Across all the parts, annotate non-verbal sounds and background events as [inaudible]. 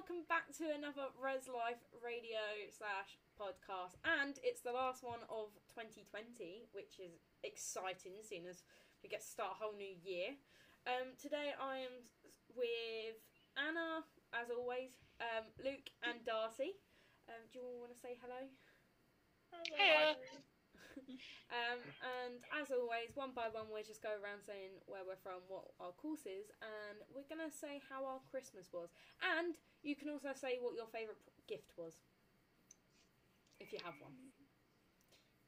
welcome back to another Res Life radio slash podcast, and it's the last one of 2020, which is exciting, seeing as we get to start a whole new year. Um, today I am with Anna, as always, um, Luke, and Darcy. Um, do you all want to say hello? Hiya. [laughs] um, and as always, one by one, we'll just go around saying where we're from, what our course is, and we're gonna say how our Christmas was. And you can also say what your favourite gift was, if you have one.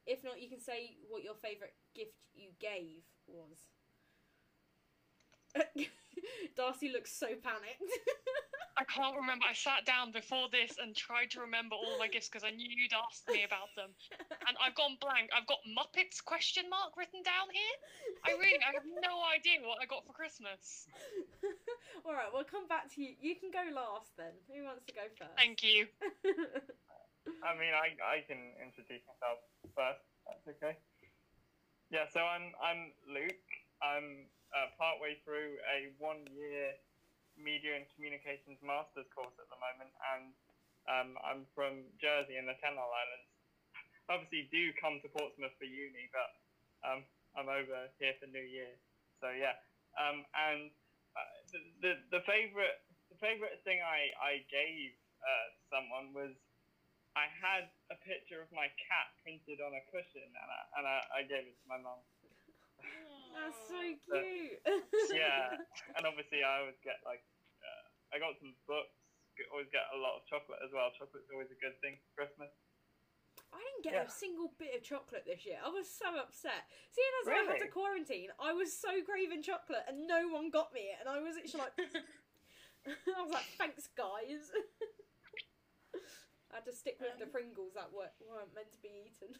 If not, you can say what your favourite gift you gave was. [laughs] [laughs] Darcy looks so panicked. I [laughs] can't remember. I sat down before this and tried to remember all my gifts because I knew you'd asked me about them, and I've gone blank. I've got Muppets question mark written down here. I really, I have no idea what I got for Christmas. [laughs] All right, we'll come back to you. You can go last then. Who wants to go first? Thank you. I mean, I, I can introduce myself first. That's okay. Yeah, so I'm I'm Luke. I'm uh, partway through a one-year media and communications master's course at the moment, and um, I'm from Jersey in the Channel Islands. Obviously, do come to Portsmouth for uni, but um, I'm over here for New Year. So yeah, um, and uh, the, the the favorite the favorite thing I I gave uh, someone was I had a picture of my cat printed on a cushion, and I, and I, I gave it to my mum. [laughs] That's so cute. [laughs] Yeah, and obviously I always get like, uh, I got some books. Always get a lot of chocolate as well. Chocolate's always a good thing for Christmas. I didn't get Yeah. a single bit of chocolate this year. I was so upset. Seeing as I had to quarantine, I was so craving chocolate and no one got me it. And I was actually like, [laughs] [laughs] I was like, thanks, guys. I had to stick with the Pringles that weren't meant to be eaten.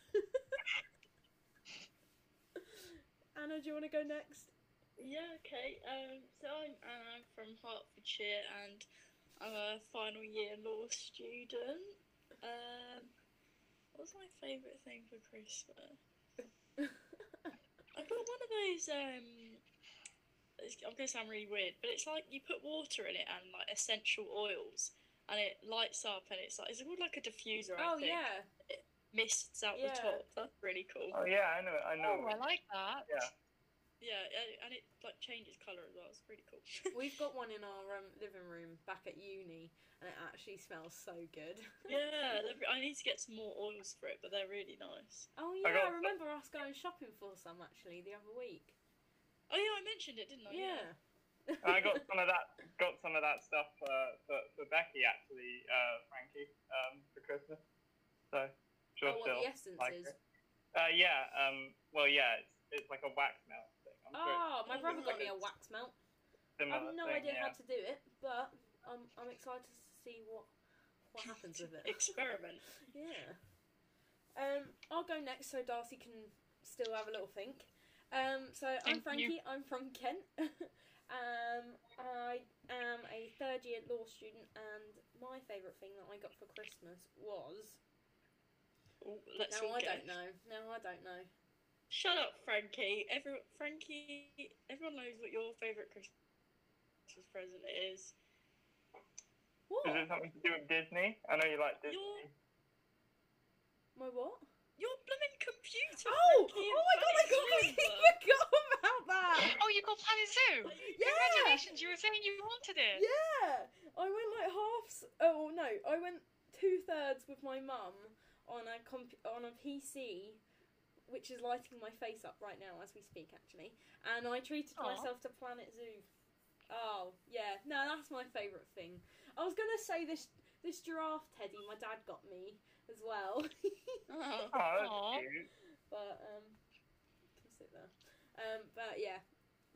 Anna, do you want to go next? Yeah, okay. Um, so I'm Anna I'm from Hertfordshire and I'm a final year law student. Um, what was my favourite thing for Christmas? I got one of those. Um, it's, I'm gonna sound really weird, but it's like you put water in it and like essential oils, and it lights up, and it's like it's called like a diffuser. I oh, think. yeah. Mists out Yeah. the top. That's really cool. Oh yeah, I know. I know. Oh, I like that. Yeah. Yeah, and- and it like changes colour as well. It's really cool. [laughs] We've got one in our um, living room back at uni, and it actually smells so good. [laughs] Yeah, I need to get some more oils for it, but they're really nice. Oh, yeah, I, got- remember us going shopping for some actually the other week. Oh yeah, I mentioned it, didn't I? Yeah. I got some of that. Got some of that stuff uh, for for Becky actually, uh, Frankie, um, for Christmas. So sure, Oh, what, still the essences? like it. Uh, yeah. Um. Well, yeah. It's it's like a wax melt thing. I'm sure Oh, my Oh, brother got me a wax melt. I have no thing, idea yeah. how to do it, but I'm I'm excited to see what what happens with it. [laughs] [laughs] Experiment. Yeah. Um, I'll go next so Darcy can still have a little think. Um, so I'm Frankie. you. I'm from Kent. [laughs] um, I am a third year law student, and my favourite thing that I got for Christmas was. Ooh, let's no, all I guess. don't know. No, I don't know. Shut up, Frankie. Every Frankie, everyone knows what your favourite Christmas present is. What? Is it something to do with Disney? I know you like Disney. Your My what? your blooming computer. Oh! Frankie, Oh my god! I Planet completely Zoo. [laughs] forgot about that. Oh, you got Planet Zoo. Yeah. Congratulations! You were saying you wanted it. Yeah, I went like half. Oh no, I went two thirds with my mum on a comp- on a PC, which is lighting my face up right now as we speak, actually. And I treated Aw. myself to Planet Zoo. Oh yeah, no, that's my favourite thing. I was gonna say this this giraffe teddy my dad got me as well, [laughs] Oh. Oh, that's cute. but um, can sit there. Um, but yeah.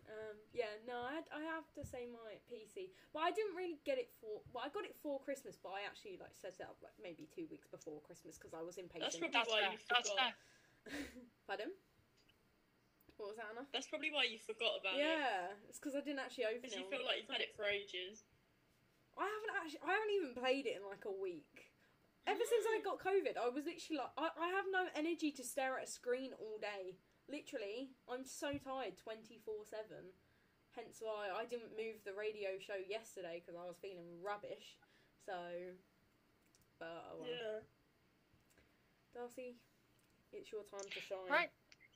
Um, yeah, no, I, had, I have to say my PC, but I didn't really get it for. Well, I got it for Christmas, but I actually like set it up like maybe two weeks before Christmas because I was impatient. That's probably That's why fair. you forgot. fair. [laughs] Pardon? What was that, Anna? That's probably why you forgot about it. Yeah, it's because I didn't actually open Because it. you on- feel like you've had it for ages. I haven't actually. I haven't even played it in like a week. Ever since I got COVID, I was literally like, I, I have no energy to stare at a screen all day. Literally, I'm so tired, twenty four seven. Hence why I didn't move the radio show yesterday because I was feeling rubbish. So, but oh well. Yeah. Darcy, it's your time to shine. Right.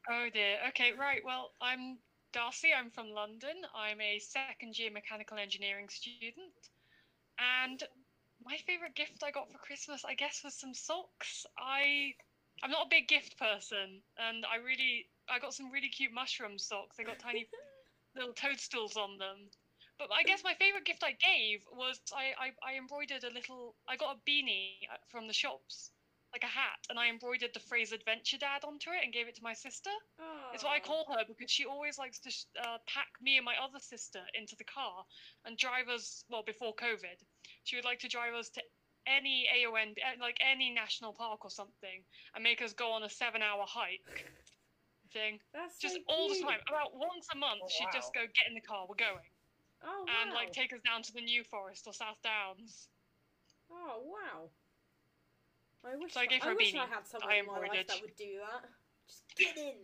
Oh dear. Okay, right. Well, I'm Darcy. I'm from London. I'm a second year mechanical engineering student. And my favorite gift I got for Christmas, I guess, was some socks. I I'm not a big gift person, and I really I got some really cute mushroom socks. They got tiny [laughs] little toadstools on them. But I guess my favorite gift I gave was I, I, I embroidered a little. I got a beanie uh, from the shops, like a hat, and I embroidered the phrase "Adventure Dad" onto it and gave it to my sister. It's what I call her because she always likes to sh- uh, pack me and my other sister into the car and drive us. Well, before COVID, she would like to drive us to any AON, eh, like any national park or something, and make us go on a seven-hour hike. Thing That's just so all the time. About once a month, Oh, she'd just go get in the car. We're going, Oh wow. and like take us down to the New Forest or South Downs. Oh wow. I wish So I gave her a wish I had someone I in my life embroidered. that would do that. Just [laughs] get in.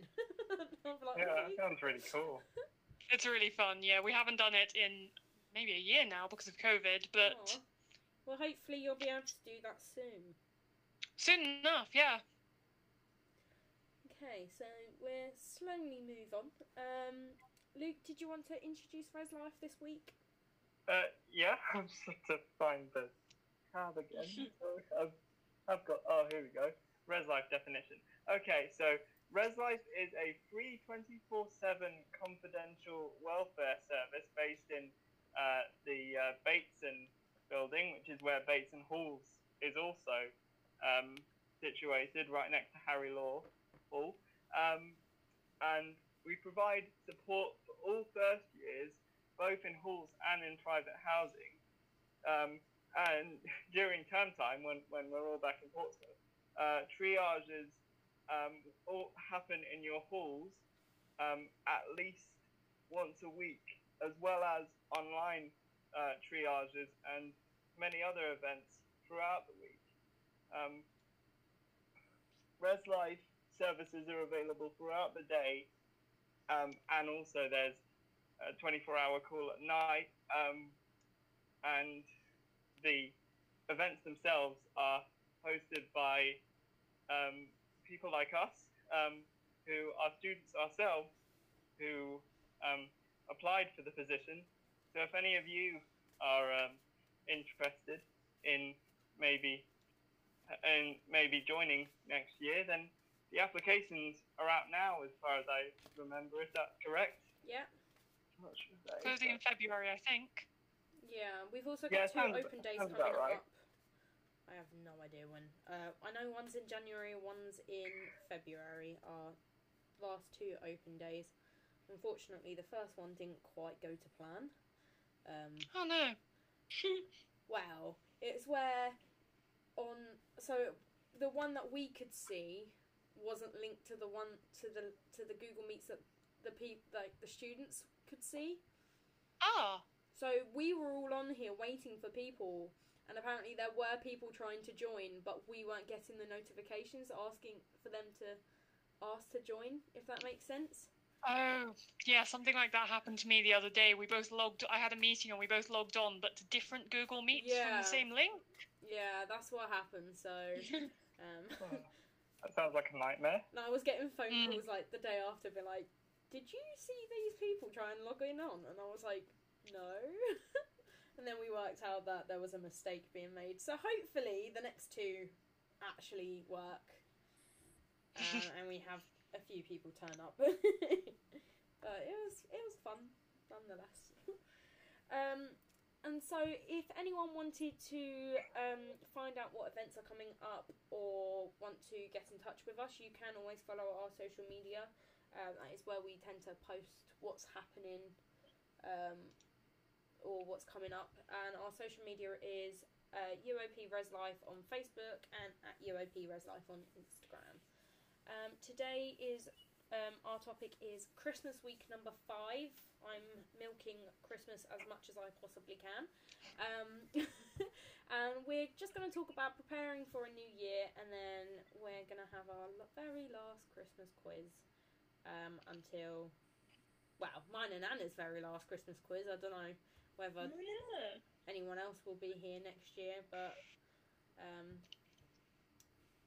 [laughs] Like, Yeah, that sounds really cool. It's really fun. Yeah, we haven't done it in maybe a year now because of COVID, but Aw. Well, hopefully you'll be able to do that soon. soon enough. Yeah. Okay, so we're slowly move on. Um, Luke, did you want to introduce Res Life this week? Uh, yeah, [laughs] I'm just to find the card again. So [laughs] I've, I've got, oh, here we go. Res Life definition. Okay, so Res Life is a free 24 7 confidential welfare service based in uh, the uh, Bateson building, which is where Bateson Halls is also um, situated, right next to Harry Law Hall. Um, and we provide support for all first years both in halls and in private housing. Um, and [laughs] during term time, when, when we're all back in Portsmouth, uh, triages um, all happen in your halls um, at least once a week, as well as online uh, triages and many other events throughout the week. Um, Res Life services are available throughout the day, um, and also there's a 24 hour call at night. Um, and the events themselves are hosted by um, people like us um, who are students ourselves who um, applied for the position. So if any of you are um, interested in maybe in maybe joining next year, then the applications are out now, as far as I remember. Is that correct? Yeah. Sure if that is, Closing in February, I think. Yeah, we've also Yeah, got two sounds- open days coming about right. up. I have no idea when. Uh, I know one's in January, one's in February. Are last two open days. Unfortunately, the first one didn't quite go to plan. Um, Oh no. [laughs] Wow. It's where on so the one that we could see wasn't linked to the one to the to the Google Meets that the peop like the students could see. Ah. So we were all on here waiting for people and apparently there were people trying to join but we weren't getting the notifications asking for them to ask to join if that makes sense. Oh, yeah, something like that happened to me the other day. We both logged. I had a meeting and we both logged on, but to different Google Meets from the same link. Yeah, that's what happened. So [laughs] um [laughs] that sounds like a nightmare. And I was getting phone Mm. calls like the day after, being like, "Did you see these people try and log in on?" And I was like, "No." [laughs] and then we worked out that there was a mistake being made. So hopefully the next two actually work, [laughs] uh, and we have a few people turn up. [laughs] but it was it was fun nonetheless. um, and so, if anyone wanted to um, find out what events are coming up or want to get in touch with us, you can always follow our social media. Um, that is where we tend to post what's happening um, or what's coming up. And our social media is uh, UOP Res Life on Facebook and at UOP Res Life on Instagram. Um, today is um, our topic is Christmas week number five. I'm milking Christmas as much as I possibly can. Um, [laughs] and we're just going to talk about preparing for a new year, and then we're going to have our very last Christmas quiz um, until, well, mine and Anna's very last Christmas quiz. I don't know whether Oh, yeah. anyone else will be here next year, but um,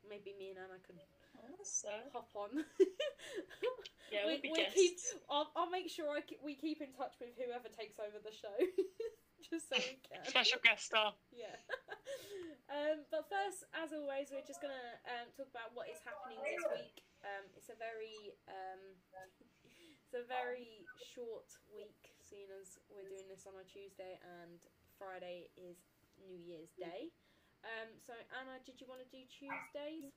maybe me and Anna could Hop on. [laughs] Yeah, we, we'll be we guests. keep. I'll, I'll make sure I ke- we keep in touch with whoever takes over the show, [laughs] just so we can. Special guest star. Yeah. [laughs] um, but first, as always, we're just gonna um, talk about what is happening this week. Um, it's a very um, it's a very short week, seeing as we're doing this on a Tuesday and Friday is New Year's Day. Um, so Anna, did you want to do Tuesdays?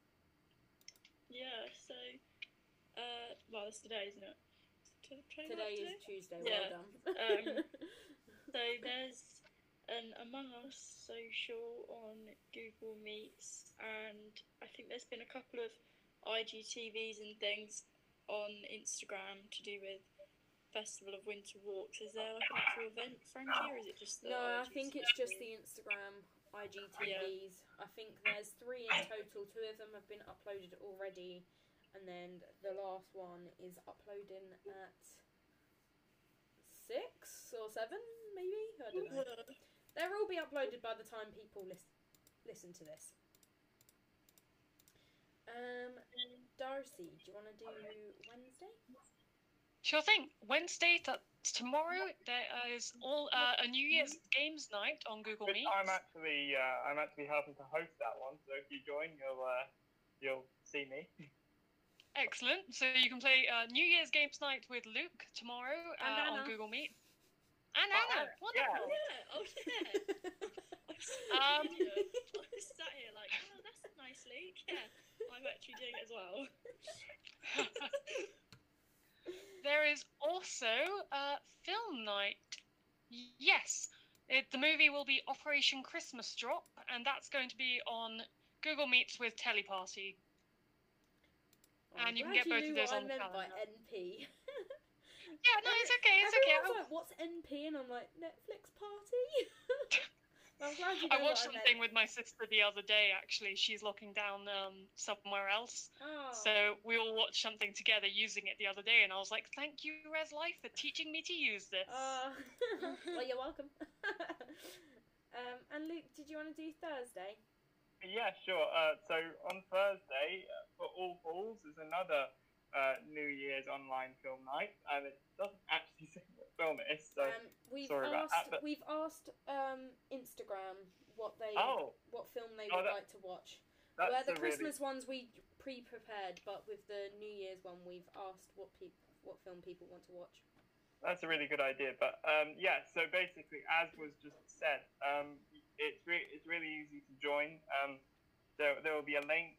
Yeah, so, uh, well, it's today, isn't it? Today, Today today? is Tuesday. Yeah. Well done. Um, [laughs] So there's an Among Us social on Google Meets, and I think there's been a couple of IGTVs and things on Instagram to do with Festival of Winter Walks. Is there like an actual event, Frankie, or is it just the No, I think it's just the Instagram IGTVs. I think there's three in total. Two of them have been uploaded already, and then the last one is uploading at six or seven, maybe. I don't know. They'll all be uploaded by the time people lis- listen to this. Um, Darcy, do you want to do Wednesday? Sure thing. Wednesday, that's tomorrow. There is all uh, a New Year's Games night on Google Meet. I'm actually uh, I'm actually helping to host that one. So if you join, you'll uh, you'll see me. Excellent. So you can play uh, New Year's Games night with Luke tomorrow And uh, on Google Meet. And Oh, Anna. yeah. Wonderful. Yeah, oh yeah. Um, [laughs] idiot. I sat here like, oh, that's a nice leak. Yeah, I'm actually doing it as well. [laughs] there is also uh, film night. Yes, it, the movie will be Operation Christmas Drop, and that's going to be on Google Meets with Teleparty. I'm And you can get both of those on I meant by. NP. Yeah, no, it's okay. It's okay. Everyone's like, "What's NP?" And I'm like, "Netflix party." [laughs] I'm glad you know I watched something with my sister the other day. Actually, she's locking down um, somewhere else, Oh. so we all watched something together using it the other day, and I was like, "Thank you, Res Life, for teaching me to use this." Uh, [laughs] well, you're welcome. [laughs] um, and Luke, did you want to do Thursday? Yeah, sure. Uh, so on Thursday, uh, for All Falls is another uh, New Year's online film night, and it doesn't actually [laughs] say what film it. So um, we've sorry about asked. that, but- We've asked um, Instagram what they oh, what film they Oh, would that- like to watch. Where the a really Christmas ones we pre-prepared, but with the New Year's one, we've asked what peop what film people want to watch. That's a really good idea. But um, yeah, so basically, as was just said, um, it's re- it's really easy to join. Um, there there will be a link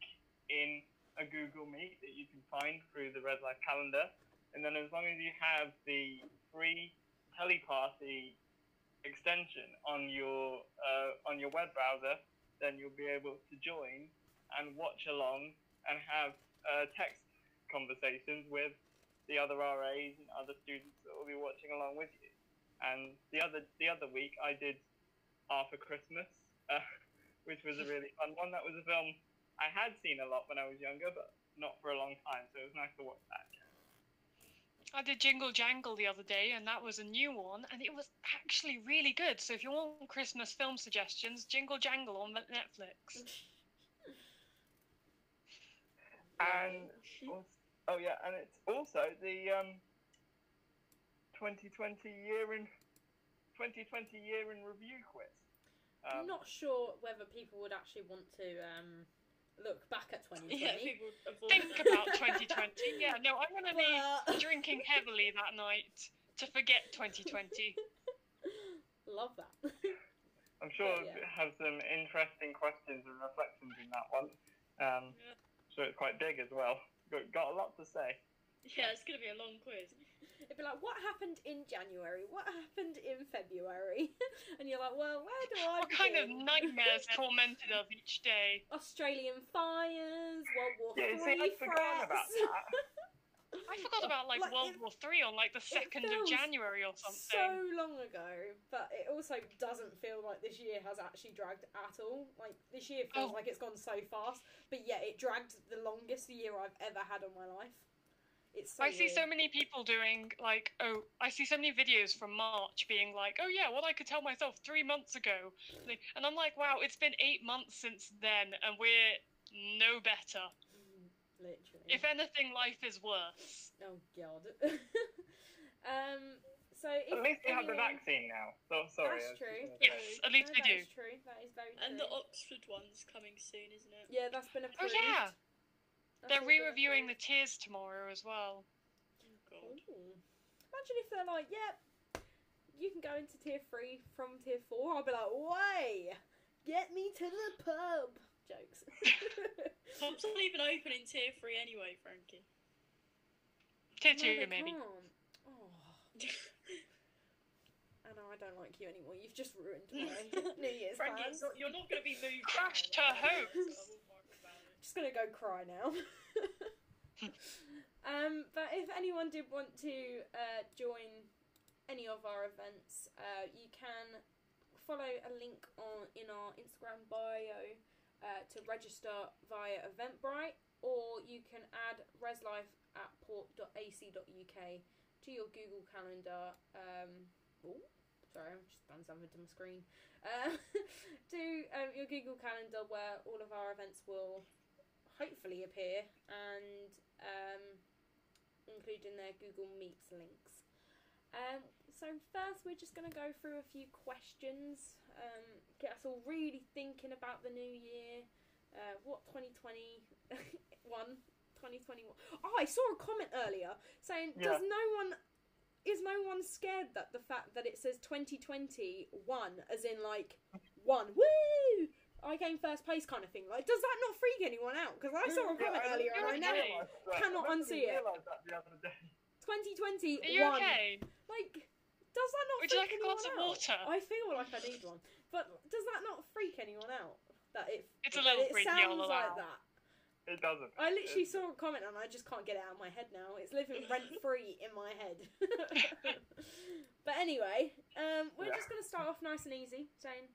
in a Google Meet that you can find through the Res Life calendar, and then as long as you have the free Teleparty extension on your uh, on your web browser, then you'll be able to join and watch along and have uh, text conversations with the other RAs and other students that will be watching along with you. And the other the other week I did Arthur Christmas, uh, [laughs] which was a really fun one. That was a film I had seen a lot when I was younger, but not for a long time. So it was nice to watch that. I did Jingle Jangle the other day, and that was a new one, and it was actually really good. So if you want Christmas film suggestions, Jingle Jangle on Netflix. And also, oh yeah, and it's also the um, 2020 year in 2020 year in review quiz. I'm Um, not sure whether people would actually want to um, look back at 2020. Yeah, [laughs] Think about 2020. Yeah, no, I'm going to be [laughs] drinking heavily that night to forget 2020. Love that. I'm sure But, yeah. it has some interesting questions and reflections in that one. Um, Yeah. So it's quite big as well. Got, got a lot to say. Yeah, it's gonna be a long quiz. It'd be like, what happened in January? What happened in February? [laughs] and you're like, well, where do I What kind of nightmares [laughs] tormented us each day? Australian fires, World War Yeah, Three see, I'd forgotten about that. [laughs] I forgot about like, Like, World it- War Three on like the second of January or something. so long ago, but it also doesn't feel like this year has actually dragged at all. Like this year feels Oh. like it's gone so fast, but yet it dragged the longest year I've ever had in my life. It's so I see so many people doing like, oh, I see so many videos from March being like, oh yeah, what I could tell myself three months ago, and I'm like, wow, it's been eight months since then, and we're no better. Mm, Literally. If anything, life is worse. Oh god. [laughs] um. So if At least we have the vaccine now. So sorry. That's true. Yes, at least no, we that do. is true. That is very true. And the Oxford one's coming soon, isn't it? yeah, that's been approved. Oh yeah, That's they're re-reviewing the approved. tiers tomorrow as well. Oh god. Ooh. Imagine if they're like, yep, you can go into tier three from tier four. I'll be like, way, get me to the pub. Jokes. [laughs] Pubs aren't even open in tier three anyway, Frankie. Tier No, two, they maybe. can't. Oh, [laughs] Anna, I don't like you anymore. You've just ruined my [laughs] New Year's Frankie, plans. not, you're not going to be moved. Crashed her like, hopes. so I wouldn't worry about it. Just gonna go cry now. [laughs] um, but if anyone did want to uh, join any of our events, uh, you can follow a link on in our Instagram bio uh, to register via Eventbrite, or you can add reslife at port.ac.uk to your Google Calendar. Um, oh, sorry, I've just done something to my screen. Uh, [laughs] to um, your Google Calendar where all of our events will hopefully appear and um, include in their Google Meets links. Um, so first, we're just going to go through a few questions, um, get us all really thinking about the new year, uh, what 2021, [laughs] 2021. Oh, I saw a comment earlier saying, Yeah. "Does no one?" Is no one scared that the fact that it says 2021 as in like one woo I came first place kind of thing like does that not freak anyone out because I saw a comment I earlier and I you're never okay. realised that. cannot unsee it. realised that the other day. 2020 Are you one. okay? Like, does that not Would you freak like a anyone glass of out? water? I feel like I need one, but does that not freak anyone out? That it It's a little it freaky, I'll sounds allow. like that. It doesn't. I literally It- saw a comment and I just can't get it out of my head now. It's living [laughs] rent free in my head. [laughs] [laughs] but anyway, um, we're Yeah. just gonna start off nice and easy, saying,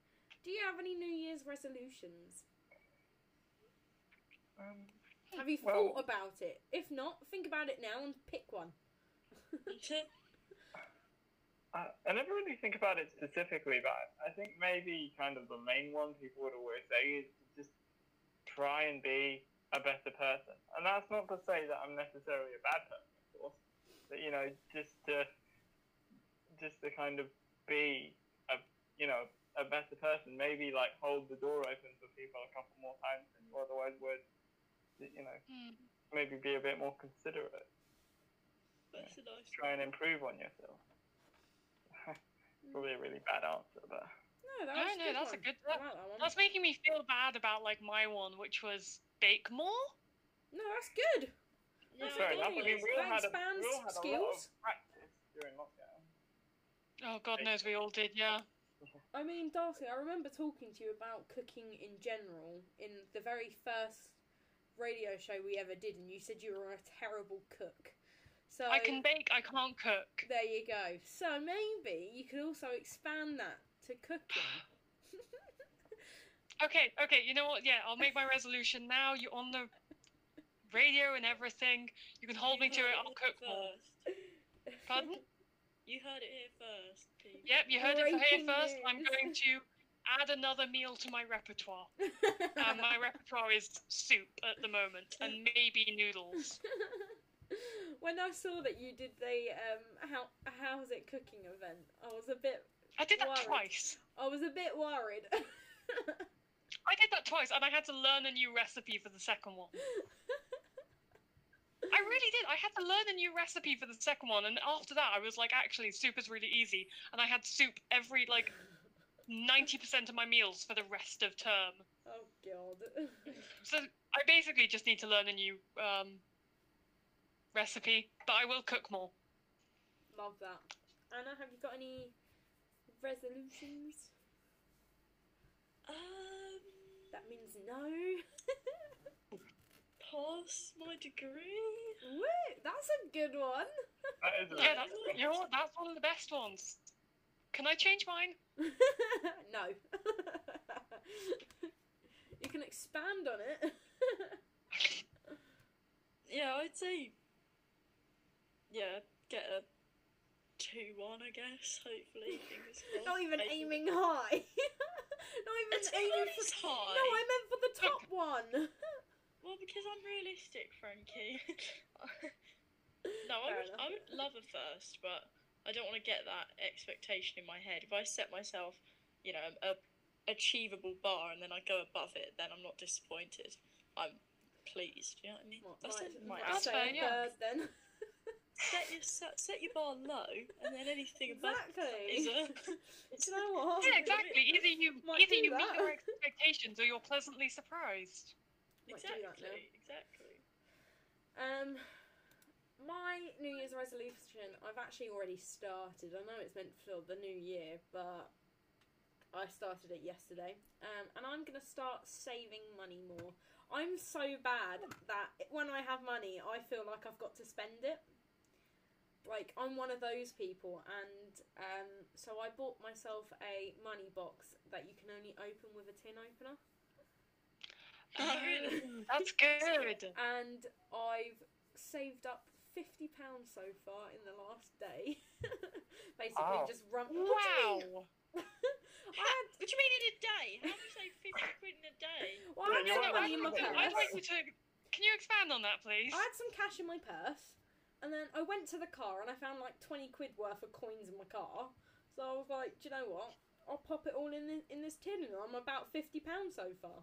do you have any New Year's resolutions? Um, Have you Well- thought about it? If not, think about it now and pick one. I, [laughs] I never really think about it specifically, but I think maybe kind of the main one people would always say is just try and be a better person. And that's not to say that I'm necessarily a bad person, of course. But you know, just to just to kind of be a you know a better person. Maybe like hold the door open for people a couple more times than you otherwise would. You know, Hmm. maybe be a bit more considerate. That's a nice Try and improve on yourself. [laughs] Probably a really bad answer, but. No, that No, no, good that's a good- I like that one. That's making me feel bad about like my one, which was bake more. No, that's good. Yeah, That's Fair enough. I mean, we all That had a, expands we all had a lot of practice during lockdown. Oh God knows we all did, yeah. I mean, Darcy, I remember talking to you about cooking in general in the very first radio show we ever did, and you said you were a terrible cook. So I can bake, I can't cook. There you go. So maybe you could also expand that to cooking. [laughs] Okay, okay, you know what? Yeah, I'll make my resolution now. You're on the radio and everything. You can hold me to it. I'll cook more. First. [laughs] Pardon? You heard it here first, Pete. Yep, you heard it here Breaking first. I'm going to add another meal to my repertoire. Um, [laughs] my repertoire is soup at the moment, and maybe noodles. [laughs] when I saw that you did the um how how's it cooking event, I was a bit I did that Worried. twice. I was a bit worried. [laughs] I did that twice, and I had to learn a new recipe for the second one. I really did. I had to learn a new recipe for the second one, and after that, I was like, actually, soup is really easy, and I had soup every like ninety percent of my meals for the rest of term. oh god. [laughs] So I basically just need to learn a new um, recipe, but I will cook more. Love that. Anna, have you got any resolutions? Um, That means no. [laughs] pass my degree. Wait, That's a good one. That is a Yeah, that's, you know what? That's one of the best ones. Can I change mine? [laughs] no. [laughs] you can expand on it. [laughs] Yeah, I'd say yeah, get a two one, I guess. Hopefully, fingers crossed. Not even Maybe- aiming high. Not even It's aiming for. high. No, I meant for the top one. Well, because I'm realistic, Frankie. [laughs] no, I would. I would love a first, but I don't want to get that expectation in my head. If I set myself, you know, a achievable bar and then I go above it, then I'm not disappointed. I'm pleased. You know what I mean? What, That's might, it, my might That's fair, a yeah. third then. set your [laughs] set, set your bar low, and then anything above that Exactly. is a. [laughs] Do It's you know what? Yeah, exactly. Either you Might either do you meet your expectations or you're pleasantly surprised. Might do that now. exactly, exactly. Um, my New Year's resolution, I've actually already started. I know it's meant for the new year, but I started it yesterday. Um, and I'm gonna start saving money more. I'm so bad that when I have money, I feel like I've got to spend it. Like I'm one of those people, and um, so I bought myself a money box that you can only open with a tin opener. Oh. That's good. and I've saved up fifty pounds so far in the last day. [laughs] Basically, Wow. just run. Wow. [laughs] I had, What do you mean in a day? How do you save fifty quid in a day? well, I had Yeah, some money in my purse. I'd like you to. Can you expand on that, please? I had some cash in my purse, and then I went to the car and I found like twenty quid worth of coins in my car. So I was like, do you know what? I'll pop it all in this, in this tin, and I'm about fifty pounds so far.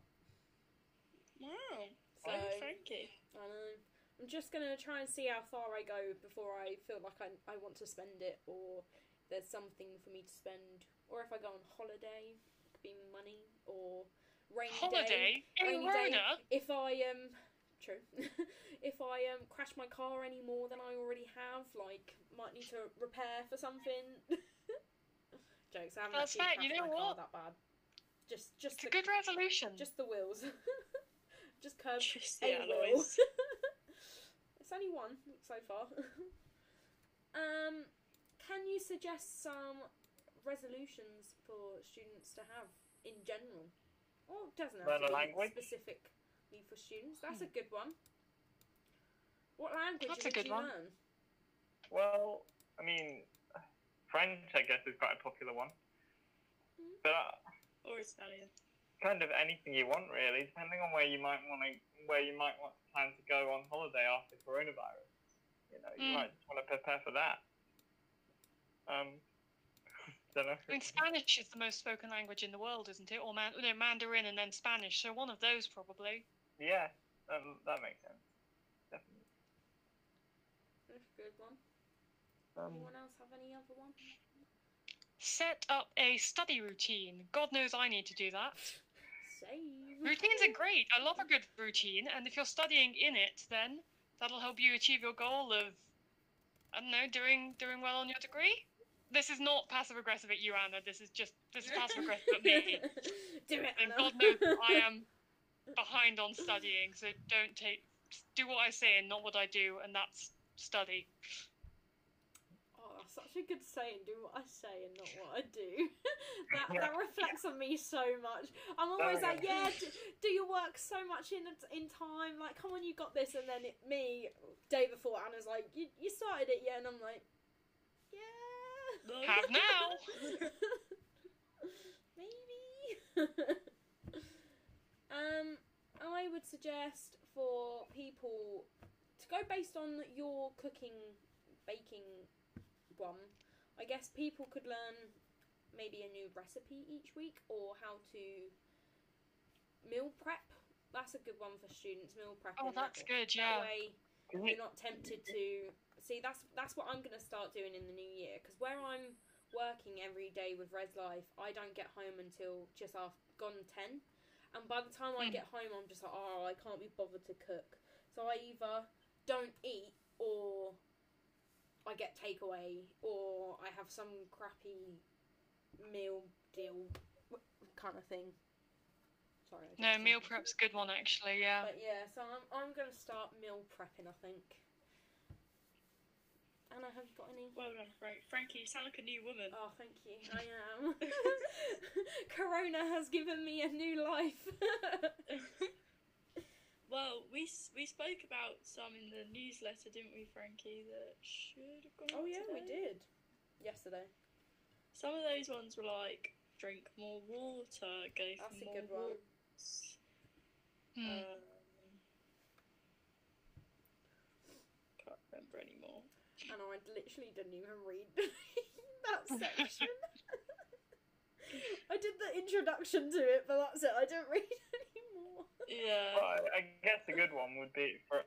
Wow. So Oh, Frankie. I know. I'm just gonna try and see how far I go before I feel like I, I want to spend it, or there's something for me to spend, or if I go on holiday, it could be money or rainy day. Holiday in rainy day. If I um, true, [laughs] if I um crash my car any more than I already have, like might need to repair for something. [laughs] Jokes. I haven't That's actually fair, crashed you know my car what? that bad. Just just It's a good resolution. just the wheels. [laughs] just curved Just a the alloys. [laughs] it's only one so far. [laughs] um, can you suggest some resolutions for students to have in general? Or it doesn't have Learn to a be language. specifically for students. That's a good one. What language That's a good you one. learn? Well, I mean, French, I guess, is quite a popular one. Hmm. But uh, or Italian. Kind of anything you want, really, depending on where you might want to, where you might want plan to go on holiday after coronavirus. You know, you Mm. might want to prepare for that. Um, [laughs] don't know. I mean, Spanish is the most spoken language in the world, isn't it? Or man- no, Mandarin and then Spanish. So one of those probably. Yeah, that, that makes sense. Definitely. That's a good one. Um, Anyone else have any other one? Set up a study routine. God knows I need to do that. [laughs] Routines are great. I love a good routine, and if you're studying in it, then that'll help you achieve your goal of, I don't know, doing doing well on your degree. This is not passive aggressive at you, Anna. This is just this is passive aggressive at me. [laughs] Do it, And Anna. God knows I am behind on studying, so don't take do what I say and not what I do, and that's study. Oh, that's such a good saying. Do what I say and not what I do. [laughs] that that reflects on me so much. I'm always There like, yeah, do, do your work so much in in time. Like, come on, you got this. And then it, me, day before, Anna's like, you you started it, yeah, and I'm like, yeah. Have [laughs] now. Maybe. [laughs] um, I would suggest for people to go based on your cooking, baking one. I guess people could learn maybe a new recipe each week or how to meal prep. That's a good one for students. Meal prep. Oh, that's good. Yeah. That way you're not tempted to see that's that's what I'm gonna start doing in the new year because where I'm working every day with Res Life, I don't get home until just after gone ten, and by the time I Mm. get home, I'm just like, oh, I can't be bothered to cook. So I either don't eat or I get takeaway or I have some crappy meal deal kind of thing. Sorry. No, just- meal prep's a good one actually. Yeah. but yeah, so I'm, I'm going to start meal prepping, I think. Anna, have you got any? Well done, Frank. Frankie, you sound like a new woman. Oh, thank you. I am. [laughs] Corona has given me a new life. [laughs] well, we we spoke about some in the newsletter, didn't we, Frankie? That should have gone. Oh yeah, we did. Yesterday. Some of those ones were like drink more water, go for That's a more good one. walks. Hmm. Um, can't remember anymore. And I literally didn't even read [laughs] that section. [laughs] I did the introduction to it, but that's it. I didn't read anymore. Yeah. Well, I, I guess a good one would be for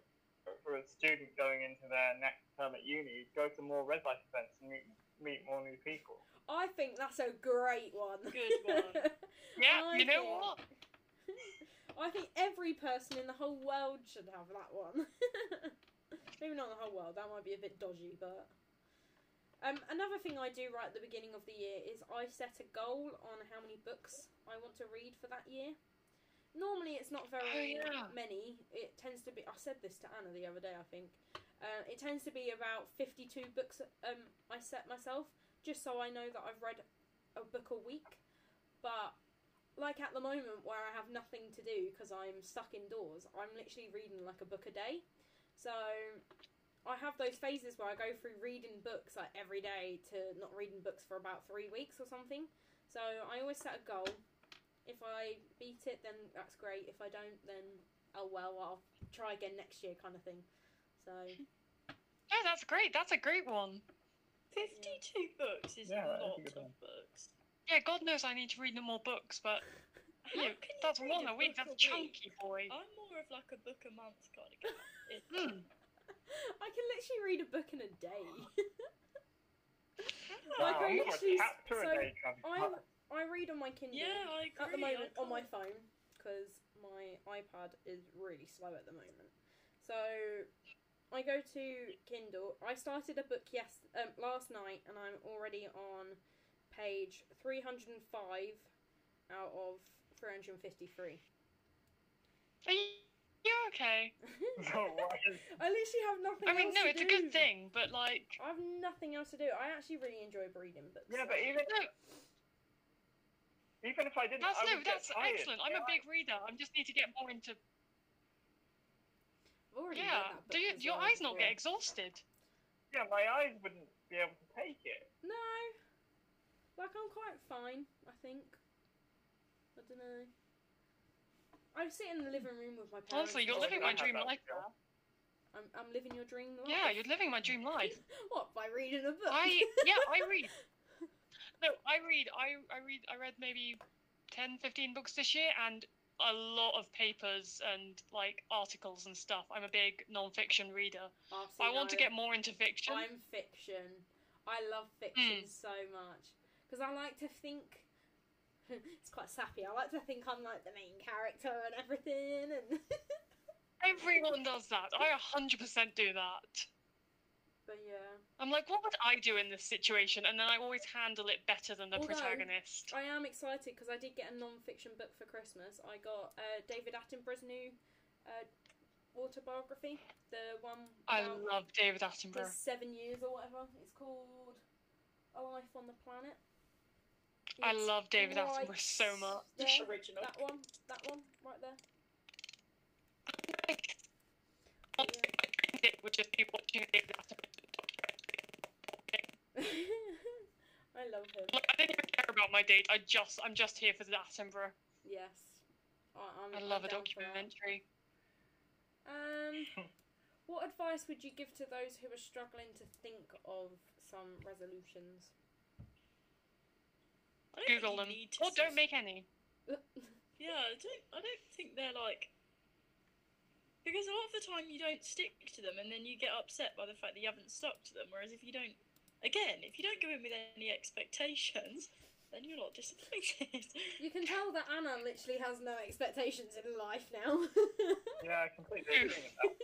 for a student going into their next term at uni, go to more Res Life events and meet meet more new people. I think that's a great one. Good one. [laughs] Yeah, I you know think- what? [laughs] I think every person in the whole world should have that one. [laughs] Maybe not the whole world, that might be a bit dodgy, but. Um, another thing I do right at the beginning of the year is I set a goal on how many books I want to read for that year. Normally, it's not very Oh, yeah. many. It tends to be. I said this to Anna the other day, I think. Uh, it tends to be about 52 books um, I set myself, just so I know that I've read a book a week. But like at the moment where I have nothing to do because I'm stuck indoors, I'm literally reading like a book a day. So I have those phases where I go through reading books like every day to not reading books for about three weeks or something. So I always set a goal. If I beat it, then that's great. If I don't, then oh well, I'll try again next year, kind of thing. So [laughs] Yeah, that's great. That's a great one. Fifty-two books is Yeah, a that's a lot of one. books. Yeah, God knows I need to read no more books, but [laughs] How yeah, can you that's read one a week. book That's a chunky, boy. I'm more of like a book a month kind of guy. It- Hmm. I can literally read a book in a day. How? [laughs] Like, Wow, I I'm more a chapter so a day kind of I'm guy. I read on my Kindle. Yeah, I agree. at the moment on my phone because my iPad is really slow at the moment. So I go to Kindle. I started a book yes um, last night, and I'm already on page three hundred and five out of three hundred and fifty-three. Are you you okay? So why is I literally have nothing. I mean, else no, to it's a good thing, but like, I have nothing else to do. I actually really enjoy reading books. yeah, so- but even no, even if I didn't, that's I no, that's tired. excellent. I'm a Yeah, big reader. I just need to get more into. Already Yeah, do you, your well eyes not before. get exhausted? Yeah, my eyes wouldn't be able to take it. No. Like, I'm quite fine, I think. I don't know. I sit in the living room with my parents. Honestly, you're living my dream life skill. I'm, I'm living your dream life. Yeah, you're living my dream [laughs] life. what by reading a book? I yeah, I read. [laughs] No, I read. I I read. I read maybe 10, 15 books this year, and a lot of papers and like articles and stuff. I'm a big non-fiction reader. Oh, see, I want to get more into fiction. I'm fiction. I love fiction Mm. so much because I like to think. [laughs] it's quite sappy. I like to think I'm like the main character and everything, and [laughs] Everyone does that. I 100% do that. but yeah, I'm like, what would I do in this situation? And then I always handle it better than the Although- protagonist. I am excited because I did get a non-fiction book for Christmas. I got uh, David Attenborough's new uh, autobiography, the one I about love David his Attenborough. seven years or whatever. It's called A Life on the Planet. I love David right Attenborough so much. there. Original. That one, that one, right there. It would just be watching David Attenborough. [laughs] I love him. Like, I don't even care about my date. I just, I'm just here for the Attenborough. Yes. I, I'm, I love I'm a down for that. documentary. Um, [laughs] what advice would you give to those who are struggling to think of some resolutions? Don't Google them. think you need to Or don't make any. [laughs] Yeah, I don't. I don't think they're like. Because a lot of the time you don't stick to them, and then you get upset by the fact that you haven't stuck to them. Whereas if you don't, again, if you don't go in with any expectations, then you're not disappointed. you can tell that Anna literally has no expectations in life now. [laughs] Yeah, I completely hmm. agree with that.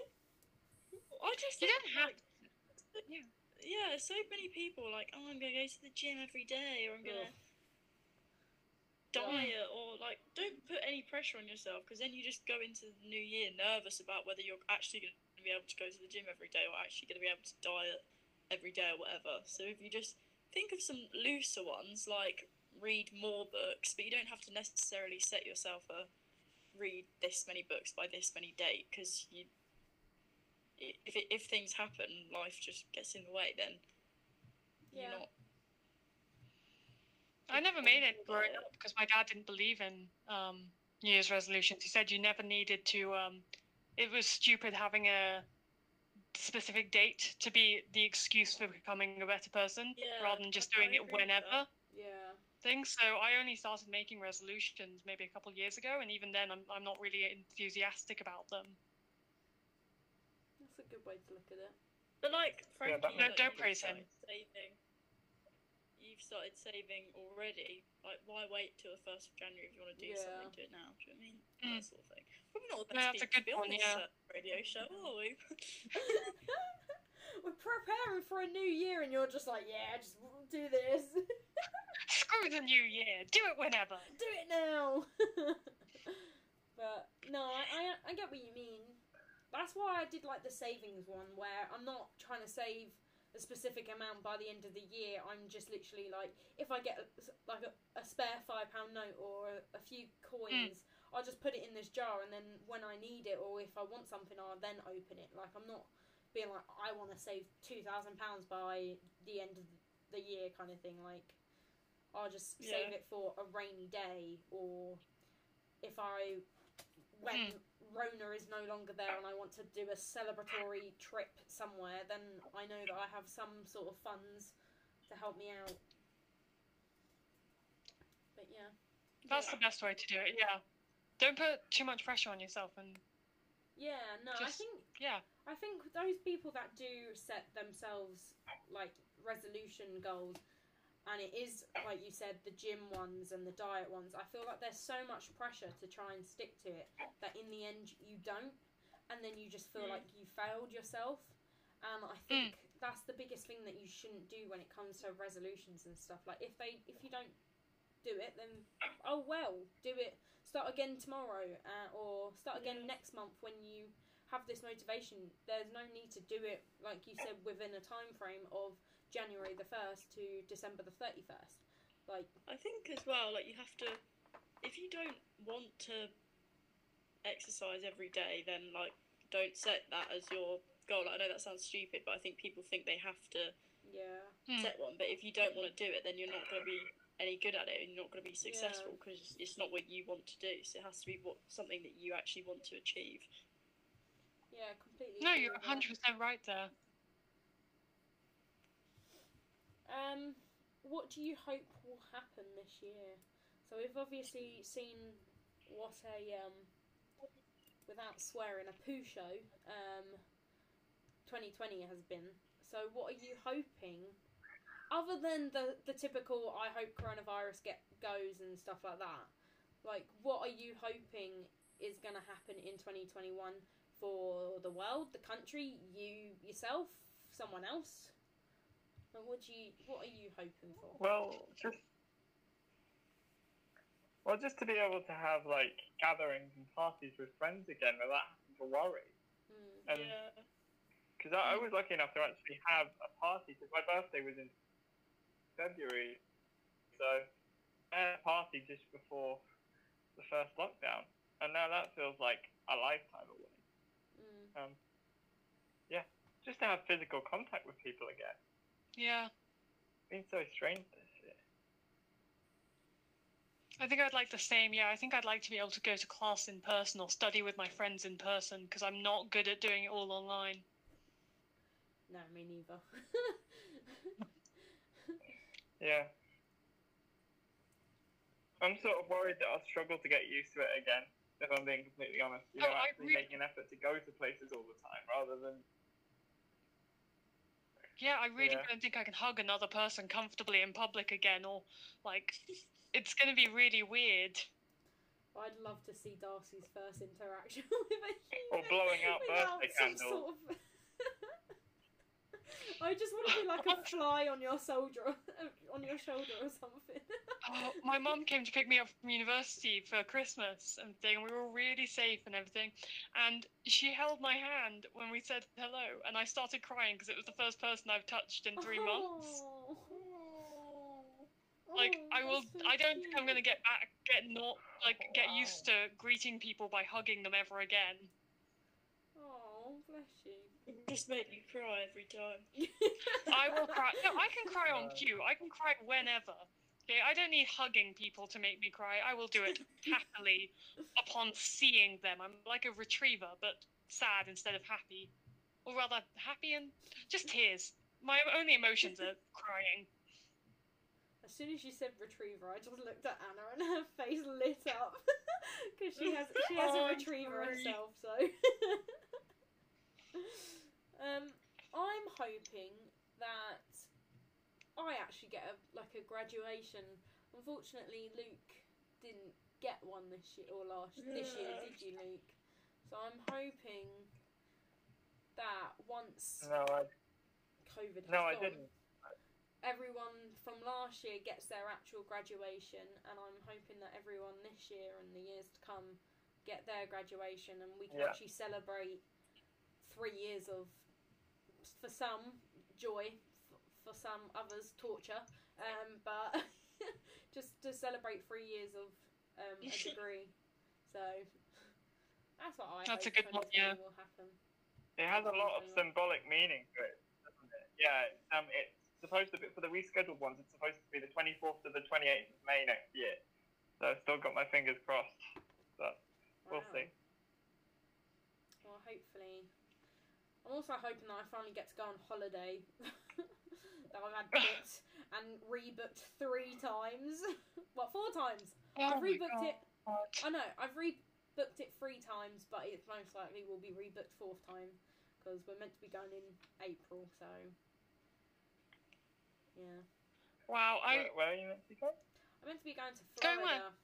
I just you don't have. like, Yeah. yeah, so many people are like, oh, I'm gonna go to the gym every day, or I'm gonna Ugh. diet, or like, don't put any pressure on yourself because then you just go into the new year nervous about whether you're actually gonna be able to go to the gym every day, or actually gonna be able to diet every day, or whatever. So if you just think of some looser ones, like read more books, but you don't have to necessarily set yourself a read this many books by this many date because you if it, if things happen, life just gets in the way. Then Yeah. you're not. I never made it growing up because my dad didn't believe in um, New Year's resolutions. He said you never needed to. Um, it was stupid having a specific date to be the excuse for becoming a better person, Yeah, rather than just I- I doing it whenever. that. Yeah. Thing. So I only started making resolutions maybe a couple of years ago, and even then, I'm I'm not really enthusiastic about them. That's a good way to look at it. But like, Frankie, that No, don't praise him. Saving. You've started saving already. Like, why wait till the first of January if you want to do Yeah. something? Do it now. Do you know what I mean? Mm. That sort of thing. Probably not the No, best that's a people to good be on one, this yeah. uh, radio show, are we? [laughs] We're preparing for a new year, and you're just like, yeah, just do this. [laughs] Screw the new year. Do it whenever. do it now. [laughs] but no, I, I I get what you mean. That's why I did like the savings one, where I'm not trying to save a specific amount by the end of the year. I'm just literally like, if I get a, like a, a spare five pound note or a, a few coins, mm. I'll just put it in this jar, and then when I need it or if I want something, I'll then open it. Like I'm not being like, I want to save two thousand pounds by the end of the year, kind of thing. Like. I'll just save it for a rainy day, or if I, when mm. Rona is no longer there and I want to do a celebratory trip somewhere, then I know that I have some sort of funds to help me out. But yeah, That's the best way to do it. Yeah. Don't put too much pressure on yourself, and yeah, no, I think yeah. I think those people that do set themselves like resolution goals, and it is like you said, the gym ones and the diet ones. I feel like there's so much pressure to try and stick to it that in the end you don't, and then you just feel Mm. like you failed yourself. And I think that's the biggest thing that you shouldn't do when it comes to resolutions and stuff. Like if they if you don't do it, then oh well, do it. Start again tomorrow, uh, or start again Yeah. next month when you have this motivation. There's no need to do it like you said within a time frame of January the first to December the thirty first. Like I think as well, like you have to, if you don't want to exercise every day, then like don't set that as your goal. Like, I know that sounds stupid, but I think people think they have to yeah, Hmm. set one. But if you don't want to do it, then you're not going to be any good at it, and you're not going to be successful because it's not what you want to do. So it has to be what something that you actually want to achieve. yeah, completely. No, you're with 100 percent right there. Um, what do you hope will happen this year? So we've obviously seen what a um, without swearing, a poo show um, 2020 has been. So what are you hoping, other than the the typical I hope coronavirus get goes and stuff like that? Like, what are you hoping is going to happen in 2021 for the world, the country, you yourself, someone else? Like, what do you what are you hoping for? Well, just well, just to be able to have like gatherings and parties with friends again without having to worry. Mm. And yeah. because I, I was lucky enough to actually have a party because my birthday was in February, so I had a party just before the first lockdown, and now that feels like a lifetime away. Mm. Um, yeah, just to have physical contact with people again. Yeah. It's been so strange. I think I'd like the same. Yeah, I think I'd like to be able to go to class in person or study with my friends in person because I'm not good at doing it all online. No, me neither. [laughs] Yeah. I'm sort of worried that I'll struggle to get used to it again, if I'm being completely honest. You Oh, know, I actually really- making an effort to go to places all the time rather than. Yeah, I really Yeah. don't think I can hug another person comfortably in public again, or like, it's gonna be really weird. I'd love to see Darcy's first interaction [laughs] with a human. Or blowing out birthday candles. Sort of... [laughs] I just want to be like a [laughs] fly on your shoulder, [laughs] on your shoulder or something. [laughs] Oh, my mum came to pick me up from university for Christmas and thing. We were really safe and everything, and she held my hand when we said hello, and I started crying because it was the first person I've touched in three months. Oh. Like Oh, I will. so I don't think I'm gonna get back, get not like get Wow. used to greeting people by hugging them ever again. Oh, bless you. It just make you cry every time. I will cry. No, I can cry on cue. I can cry whenever. Okay, I don't need hugging people to make me cry. I will do it [laughs] happily upon seeing them. I'm like a retriever, but sad instead of happy, or rather, happy and just tears. My only emotions are [laughs] crying. As soon as you said retriever, I just looked at Anna and her face lit up [laughs] because she has she has Oh, a I'm retriever sorry. herself. So, um, I'm hoping that I actually get a like a graduation. Unfortunately, Luke didn't get one this year or last this year, did you, Luke? So I'm hoping that once No, I COVID has no, I didn't. everyone from last year gets their actual graduation, and I'm hoping that everyone this year and the years to come get their graduation, and we can Yeah. actually celebrate three years of, for some, joy, f- for some others, torture, um, but [laughs] just to celebrate three years of um, a degree. So that's what I That's a good one, yeah. will happen. It has a lot of symbolic meaning to it, doesn't it? Yeah, it's, um, it's supposed to be for the rescheduled ones. It's supposed to be the 24th to the 28th of May next year. So I've still got my fingers crossed. But we'll Wow. see. Well, hopefully. I'm also hoping that I finally get to go on holiday [laughs] that I've had [laughs] booked and rebooked three times. [laughs] well, four times. Oh I've my rebooked it. I know I've rebooked it three times, but it most likely will be rebooked fourth time because we're meant to be going in April. So yeah, Wow, I Where, where are you meant to be going? I'm meant to be going to Going Florida. where?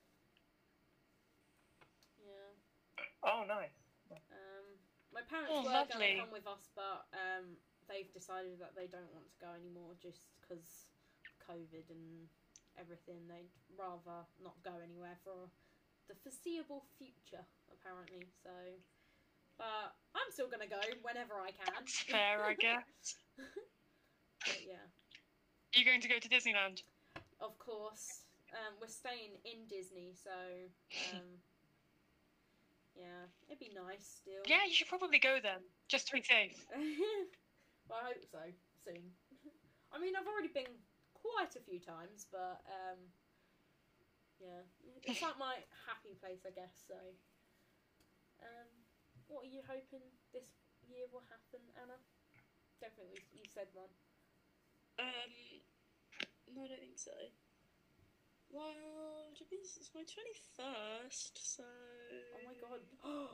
Yeah. Oh, nice. My parents Oh, were going to come with us, but um, they've decided that they don't want to go anymore just because COVID and everything. They'd rather not go anywhere for the foreseeable future, apparently. So, but I'm still gonna go whenever I can. that's fair, I [laughs] guess. But yeah, You're going to go to Disneyland. of course. Um, we're staying in Disney, so um, yeah, it'd be nice still. Yeah, you should probably go then, just to be safe. [laughs] well, I hope so soon. [laughs] I mean, I've already been quite a few times, but um, yeah, it's like my happy place, I guess. So, um, what are you hoping this year will happen, Anna? Definitely, you said one. Um, no, I don't think so. Well, to be, it's my 21st, so. Oh god!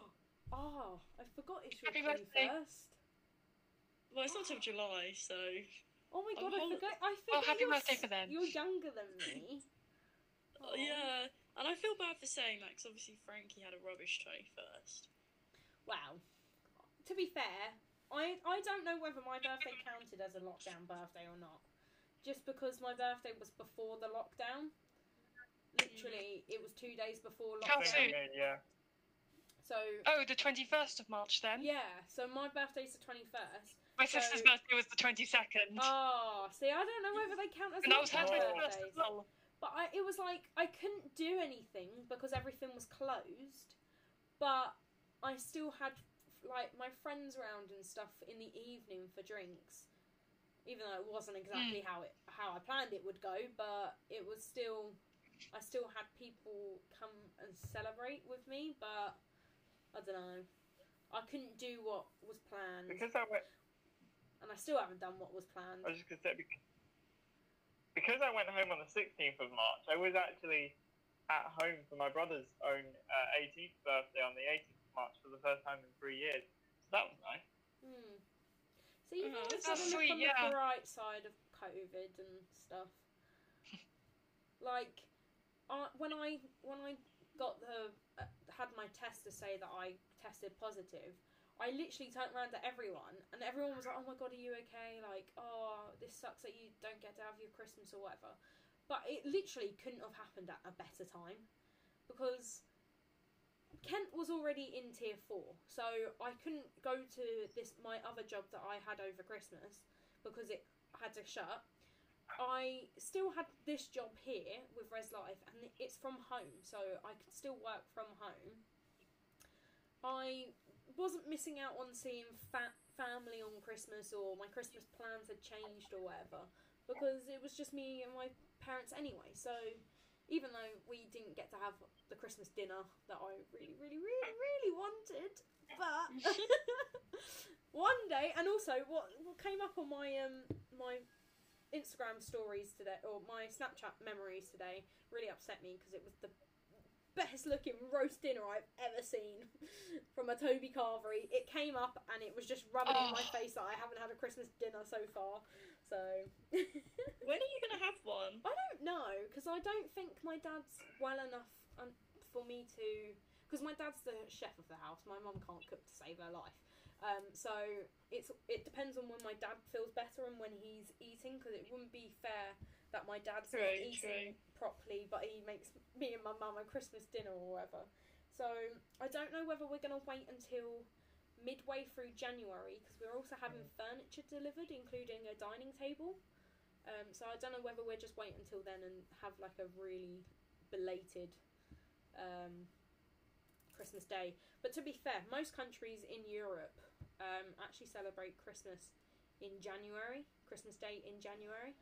Oh, I forgot it's your Happy twenty birthday. first. Well, it's not till July, so. Oh my I'm god! I hol- forgot. I Oh, forgot. happy you're birthday s- for them. You're younger than me. [laughs] Oh, yeah, and I feel bad for saying that because obviously Frankie had a rubbish 21st. Wow. To be fair, I I don't know whether my birthday counted as a lockdown birthday or not. Just because my birthday was before the lockdown. Literally, it was two days before lockdown. soon? Same here, yeah. So Oh, the 21st of March then? yeah, so my birthday's the twenty first. My sister's birthday was the 22nd. Oh, ah, see, I don't know whether they count as and that was her 21st as well. But I, it was like I couldn't do anything because everything was closed. But I still had like my friends around and stuff in the evening for drinks, even though it wasn't exactly hmm. how it how I planned it would go. But it was still, I still had people come and celebrate with me. But I don't know, I couldn't do what was planned, Because I went, and I still haven't done what was planned. I was just gonna say because, because I went home on the 16th of March. I was actually at home for my brother's own uh, 18th birthday on the 18th of March for the first time in three years. So that was nice. Hmm. So you've Oh, always that's got to look sweet, on yeah. the bright side of COVID and stuff. [laughs] like, I when I when I got the had my test to say that I tested positive, I literally turned around to everyone, and everyone was like, "Oh my god, are you okay?" Like, "Oh, this sucks that you don't get to have your Christmas or whatever." But it literally couldn't have happened at a better time, because Kent was already in tier four, so I couldn't go to this my other job that I had over Christmas because it had to shut. I still had this job here with Res Life, and it's from home, so I could still work from home. I wasn't missing out on seeing fat family on Christmas, or my Christmas plans had changed, or whatever, because it was just me and my parents anyway. So even though we didn't get to have the Christmas dinner that I really, really, really, really wanted, but [laughs] [laughs] one day, and also what what came up on my um my Instagram stories today or my Snapchat memories today really upset me because it was the best looking roast dinner I've ever seen [laughs] from a Toby Carvery. It came up and it was just rubbing in my Oh. face that I haven't had a Christmas dinner so far. So [laughs] When are you gonna have one? I don't know because I don't think my dad's well enough um, for me to. Because my dad's the chef of the house. My mum can't cook to save her life. Um, so it's it depends on when my dad feels better and when he's eating. Because it wouldn't be fair that my dad's not True, eating properly, but he makes me and my mum a Christmas dinner or whatever. So I don't know whether we're gonna wait until midway through January because we're also having furniture delivered, including a dining table. Um, so I don't know whether we're just wait until then and have like a really belated um, Christmas Day. But to be fair, most countries in Europe um, actually celebrate Christmas in January, Christmas Day in January.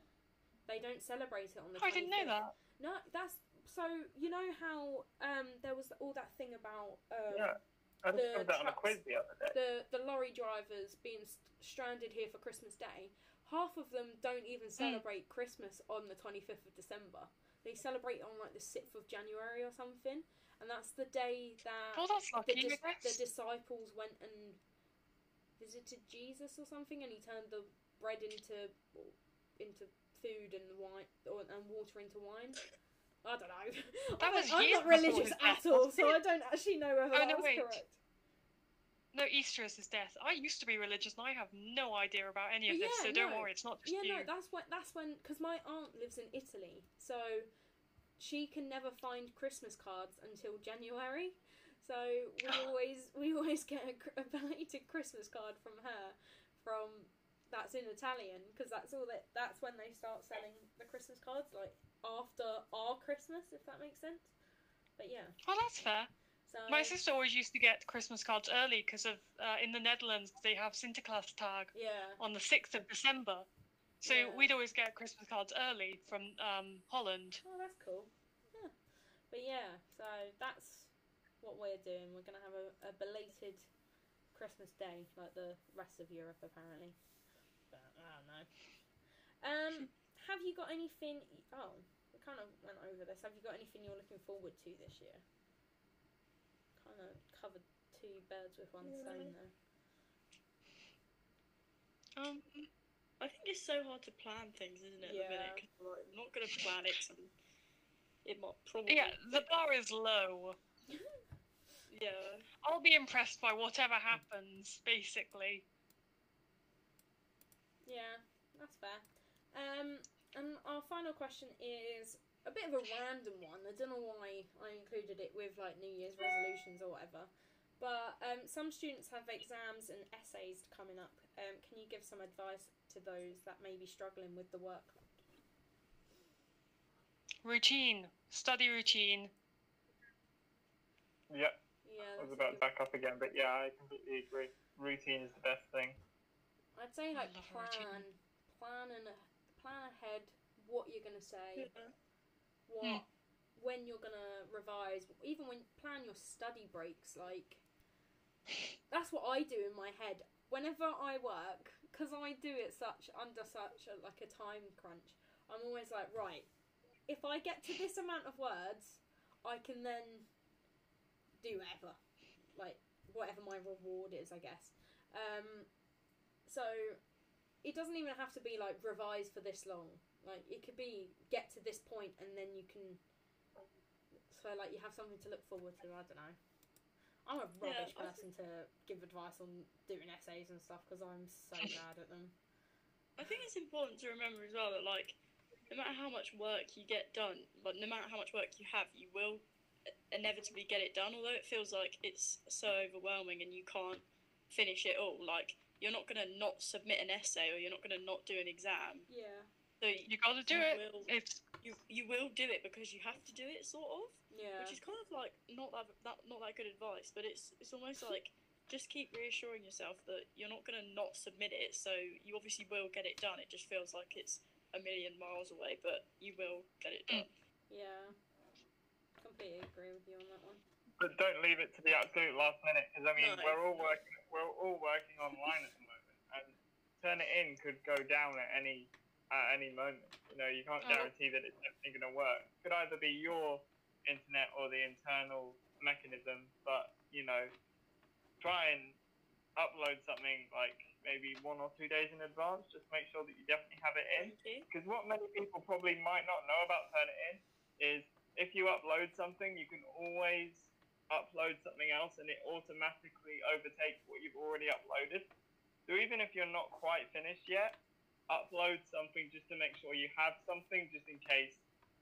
They don't celebrate it on the. Oh, I didn't know 25th. that. No, that's so. You know how um, there was all that thing about um, Yeah. I the discovered that on a quiz the other day. the the lorry drivers being st- stranded here for Christmas Day, half of them don't even celebrate Christmas on the 25th of December. They celebrate on like the 6th of January or something, and that's the day that Well, that's the, dis- the disciples went and visited Jesus or something, and he turned the bread into into food and wine or, and water into wine. I don't know. That I'm- was I'm not religious at death, all, so I don't actually know whether Oh, that no, was wait. correct. No, Easter is his death. I used to be religious and I have no idea about any of But this, yeah, so don't no. worry, it's not just Yeah, you. no, that's when that's when because my aunt lives in Italy, so she can never find Christmas cards until January. So we [laughs] always we always get a, a belated Christmas card from her, from that's in Italian because that's all that that's when they start selling the Christmas cards like after our Christmas if that makes sense. But yeah, Oh, that's fair. so My sister always used to get Christmas cards early because of uh, in the Netherlands they have Sinterklaas yeah on the sixth of December, so Yeah. we'd always get Christmas cards early from um, Holland. Oh, that's cool. Yeah. But yeah, so that's what we're doing. We're going to have a, a belated Christmas Day, like the rest of Europe, apparently. But I don't know. Um, have you got anything? Oh, we kind of went over this. Have you got anything you're looking forward to this year? Kind of covered two birds with one Yeah. stone there. Um, I think it's so hard to plan things, isn't it? At the Yeah. minute, 'cause, like, I'm not gonna plan it. 'cause I'm- it might probably. yeah, the bar is low. [laughs] Yeah. I'll be impressed by whatever happens, basically. Yeah, that's fair. Um, and our final question is a bit of a random one. I don't know why I included it with like New Year's resolutions or whatever. But um, some students have exams and essays coming up. Um, can you give some advice to those that may be struggling with the workload? Routine, study routine. Yeah, Yeah, I was about to back up again, but yeah, I completely agree. Routine is the best thing. I'd say like plan, routine. plan and plan ahead what you're gonna say. yeah. what hmm. when you're gonna revise even when plan your study breaks like that's what i do in my head whenever i work because i do it such under such a, like a time crunch i'm always like right if i get to this amount of words i can then do ever. like whatever my reward is i guess. Um so it doesn't even have to be like revise for this long. Like it could be get to this point and then you can so like you have something to look forward to i don't know. I'm a rubbish I person to give advice on doing essays and stuff because i'm so [laughs] bad at them. I think it's important to remember as well that like no matter how much work you get done, but no matter how much work you have, you will inevitably get it done. Although it feels like it's so overwhelming and you can't finish it all. Like you're not gonna not submit an essay or you're not gonna not do an exam. yeah So you, You gotta do you it. Will, It's you you will do it because you have to do it, sort of. Yeah. Which is kind of like not that, that not that good advice, but it's it's almost [laughs] like just keep reassuring yourself that you're not gonna not submit it. So you obviously will get it done. It just feels like it's a million miles away, but you will get it done. Yeah. Completely agree with you on that one. But don't leave it to the absolute last minute because I mean No. we're all working we're all working online at the moment, and Turnitin could go down at any at any moment. You know, you can't Oh. guarantee that it's definitely going to work. It Could either be your internet or the internal mechanism, but you know, try and upload something like maybe one or two days in advance. Just make sure that you definitely have it in. Because what many people probably might not know about Turn It In is if you upload something, you can always upload something else and it automatically overtakes what you've already uploaded. So even if you're not quite finished yet, upload something just to make sure you have something just in case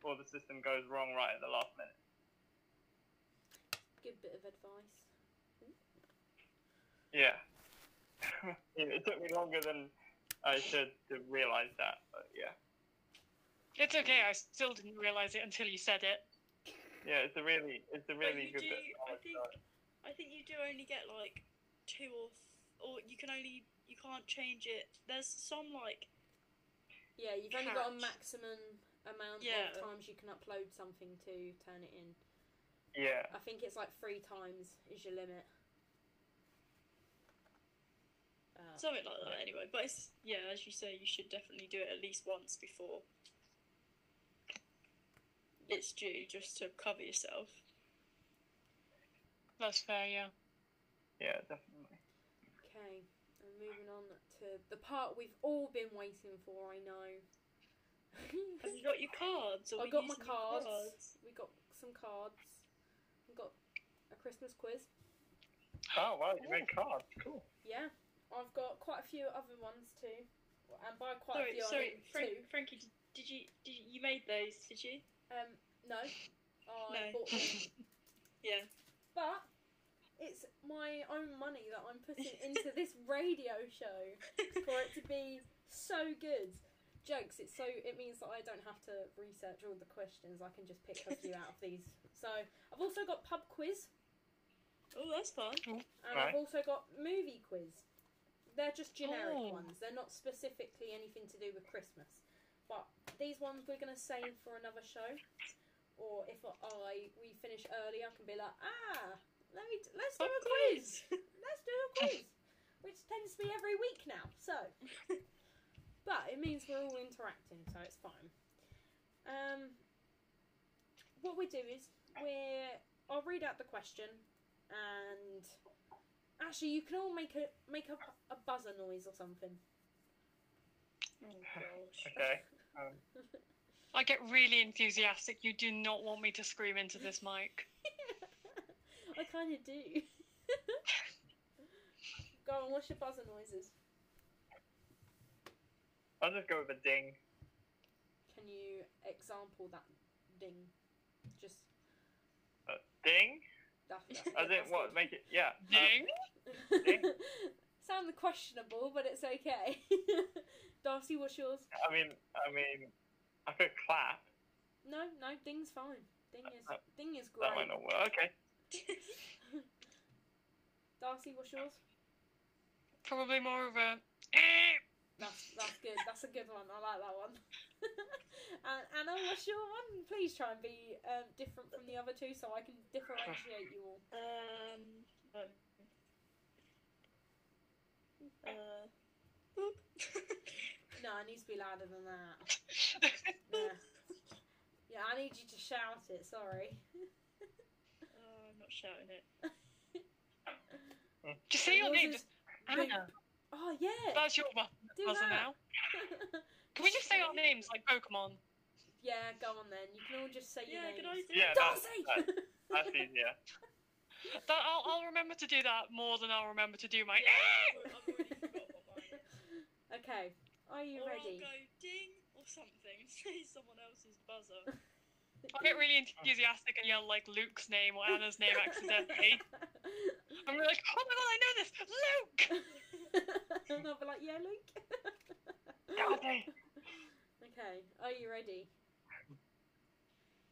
or the system goes wrong right at the last minute. Good bit of advice. Yeah. [laughs] it took me longer than I should to realise that, but yeah. It's okay. I still didn't realize it until you said it. Yeah, it's a really, it's a really good do, bit. of I think. I think you do only get like two or, th- or you can only, you can't change it. There's some like, Yeah, you've only got a maximum amount Yeah. of times you can upload something to Turnitin. Yeah. I think it's like three times is your limit. Uh, something like that anyway. But it's, yeah, as you say, you should definitely do it at least once before it's due, just to cover yourself. That's fair, yeah. Yeah, definitely. okay, and moving on to the part we've all been waiting for. I know. [laughs] Have you got your cards? I we got my using your cards. We got some cards. We got a Christmas quiz. Oh wow, you made oh. cards. Cool. Yeah, I've got quite a few other ones too, and by quite Sorry, a few sorry, I mean Frank. Frankie. Did, did you did you, you made those? Did you? Um, no, I No. bought them, [laughs] Yeah. but it's my own money that I'm putting into this radio show for it to be so good. Jokes. It's so it means that I don't have to research all the questions. I can just pick a few out of these. So I've also got pub quiz. Oh, that's fun. And I've also got movie quiz. They're just generic Oh. ones. They're not specifically anything to do with Christmas. But these ones we're gonna save for another show. Or if I we finish early, I can be like, ah, let me let's do Pub a quiz. [laughs] Let's do a quiz, which tends to be every week now. So, [laughs] but it means we're all interacting, so it's fine. Um, what we do is we're I'll read out the question, and actually you can all make a make up a buzzer noise or something. Oh gosh. [laughs] Okay. I get really enthusiastic. You do not want me to scream into this mic. [laughs] I kind of do. [laughs] Go on, what's your buzzer noises? I'll just go with a ding. Can you example that ding? Just Uh, ding? that. that's [laughs] As in what? good. Make it. Yeah. uh, Ding. Ding. Sound questionable, but it's okay. Darcy, what's yours? I mean, I mean, I could clap. No, no, ding's fine. Ding is Uh, ding is great. That might not work. Okay. [laughs] Darcy, what's yours? Probably more of a. That's that's good. That's a good one. I like that one. [laughs] and Anna, what's your one? Please try and be um, different from the other two, so I can differentiate you all. Um. um, [laughs] Uh. Boop. No, it needs to be louder than that. [laughs] Yeah, yeah. I need you to shout it. Sorry. oh, I'm not shouting it. [laughs] Just say your Yours name. is Just Big- Anna. Oh yeah. That's your bu- Do buzzer that. now. [laughs] Can we just say our names like Pokemon? yeah, go on then. You can all just say your Yeah, names. can I do Yeah, that? that's, Darcy. that's, that's easier. That I'll, I'll remember to do that more than I'll remember to do my. Yeah, I've al- I've already forgot what mine is. okay. Are you or ready? I'll go ding or something and [laughs] say someone else's buzzer. I get really enthusiastic and yell like Luke's name or Anna's name accidentally. [laughs] I'm really like, oh my god, I know this, Luke. [laughs] and I'll be like, yeah, Luke. Okay, Okay, are you ready?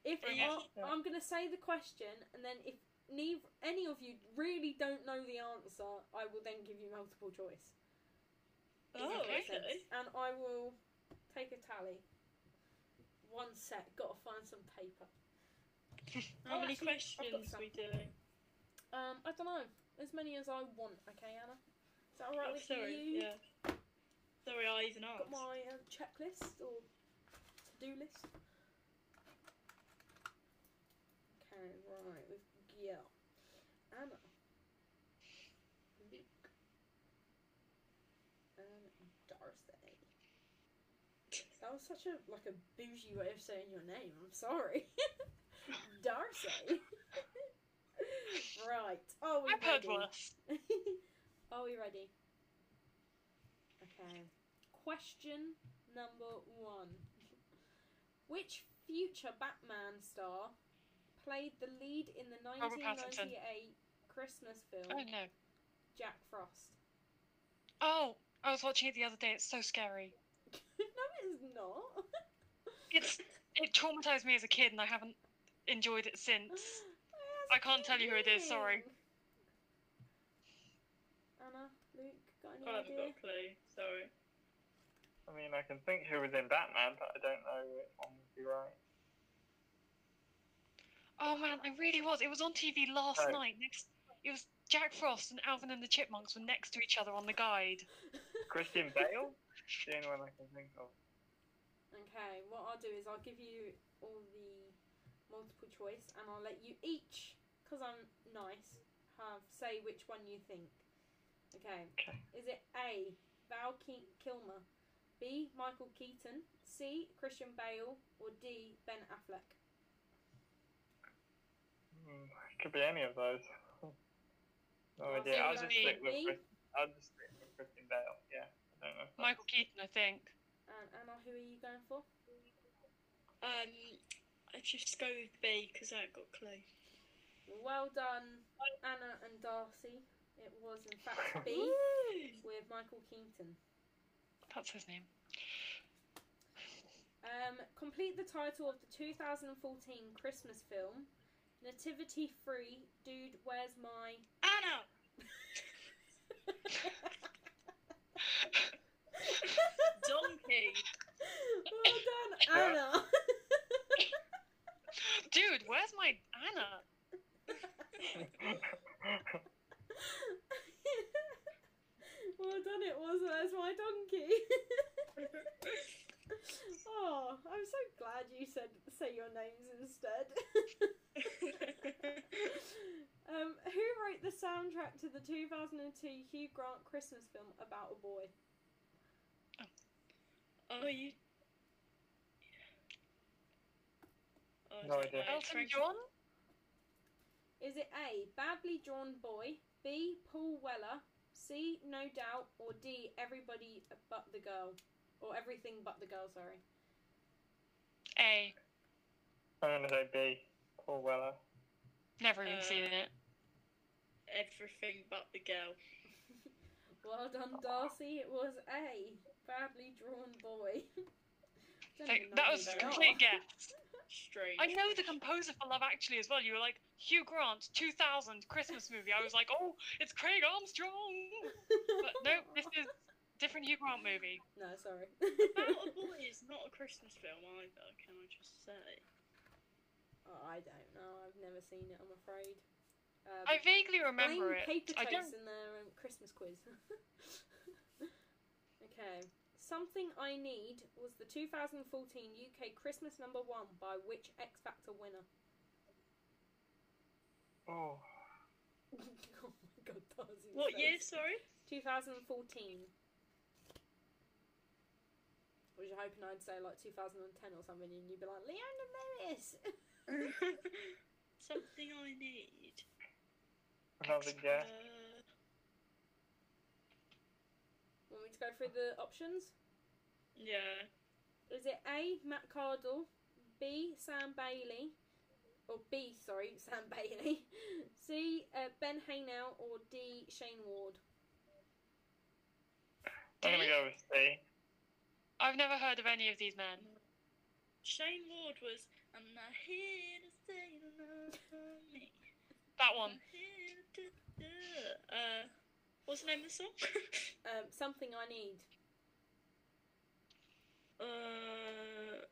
If Yeah. I, I'm going to say the question, and then if neither any of you really don't know the answer, I will then give you multiple choice. Does Oh, okay. sense? And I will take a tally. One sec. Got to find some paper. [laughs] How Oh, many actually, questions some. we doing? Um, I don't know. As many as I want. Okay, Anna. Is that alright Oh, with sorry, you? yeah. Sorry, I even Got my um, checklist or to-do list. Okay, right. We've got Anna, Luke, and Darcy. That was such a like a bougie way of saying your name. I'm sorry, [laughs] Darcy. [laughs] right. Are we I've heard ready? [laughs] Are we ready? Okay. Question number one. Which future Batman star played the lead in the 1998 Christmas film Oh no. Jack Frost? Oh, I was watching it the other day. It's so scary. [laughs] no, it's not. It's it traumatized me as a kid, and I haven't enjoyed it since. [gasps] I can't tell you who it is, sorry. Anna, Luke, got any I haven't got idea? a clue. Sorry. I mean, I can think who was in Batman, but I don't know which one would be right. Oh man, I really was. It was on TV last Oh. night. Next, it was Jack Frost and Alvin and the Chipmunks were next to each other on the guide. Christian Bale? [laughs] the only one I can think of. Okay, what I'll do is I'll give you all the multiple choice and I'll let you each, because I'm nice, have say which one you think. Okay. Okay. Is it A. Val Ke- Kilmer, B. Michael Keaton, C. Christian Bale, or D. Ben Affleck? Hmm, it could be any of those. [laughs] no idea. I'll just don't stick with I'll just stick with Christian Bale. Yeah. I don't know. if Michael Keaton, I think. And Anna, who are you going for? Um, I just go with B because I ain't got a clue. Well done, Anna and Darcy. It was in fact [laughs] B with Michael Keaton. That's his name. Um, complete the title of the 2014 Christmas film, Nativity Free. Dude, where's my? Anna. [laughs] Well done, Anna. [laughs] Dude, where's my Anna? well done, it was. Where's my donkey? [laughs] oh, I'm so glad you said say your names instead. [laughs] um, who wrote the soundtrack to the 2002 Hugh Grant Christmas film about a boy? Oh, you. Oh, I No don't idea. Elton John? Is it A. Badly Drawn Boy, B. Paul Weller, C. No Doubt, or D. Everybody but the girl, or everything but the girl? Sorry. A. I'm gonna say B. Paul Weller. Never even Uh, seen it. Everything but the girl. Well done, Darcy. It was A. Badly Drawn Boy. [laughs] Don't Like, that was a complete guess. Strange. [laughs] I know the composer for Love Actually as well. You were like Hugh Grant, 2000 Christmas movie. I was like, oh, it's Craig Armstrong. But no, this is different Hugh Grant movie. [laughs] No, sorry. About a Boy is not a Christmas film either, can I just say? oh, I don't know. I've never seen it. I'm afraid. Um, I vaguely remember blame it. Paper I don't. in their um, Christmas quiz. [laughs] okay. Something I Need was the 2014 UK Christmas number one by which X Factor winner? Oh. [laughs] oh my god, Darcy's What year, sorry? 2014. I Was you hoping I'd say like 2010 or something and you'd be like, Leona Lewis? [laughs] Something I need. Another guess. Uh, Want me to go through the options? yeah. Is it A. Matt Cardle, B. Sam Bailey, or B. Sorry, [laughs] Sam Bailey, C. Uh, Ben Haenow, or D. Shane Ward? I'm gonna go with C. I've never heard of any of these men. Shane Ward was I'm not here to say you love me. That one. Uh, what's the name of the song? [laughs] Um, something I need. uh,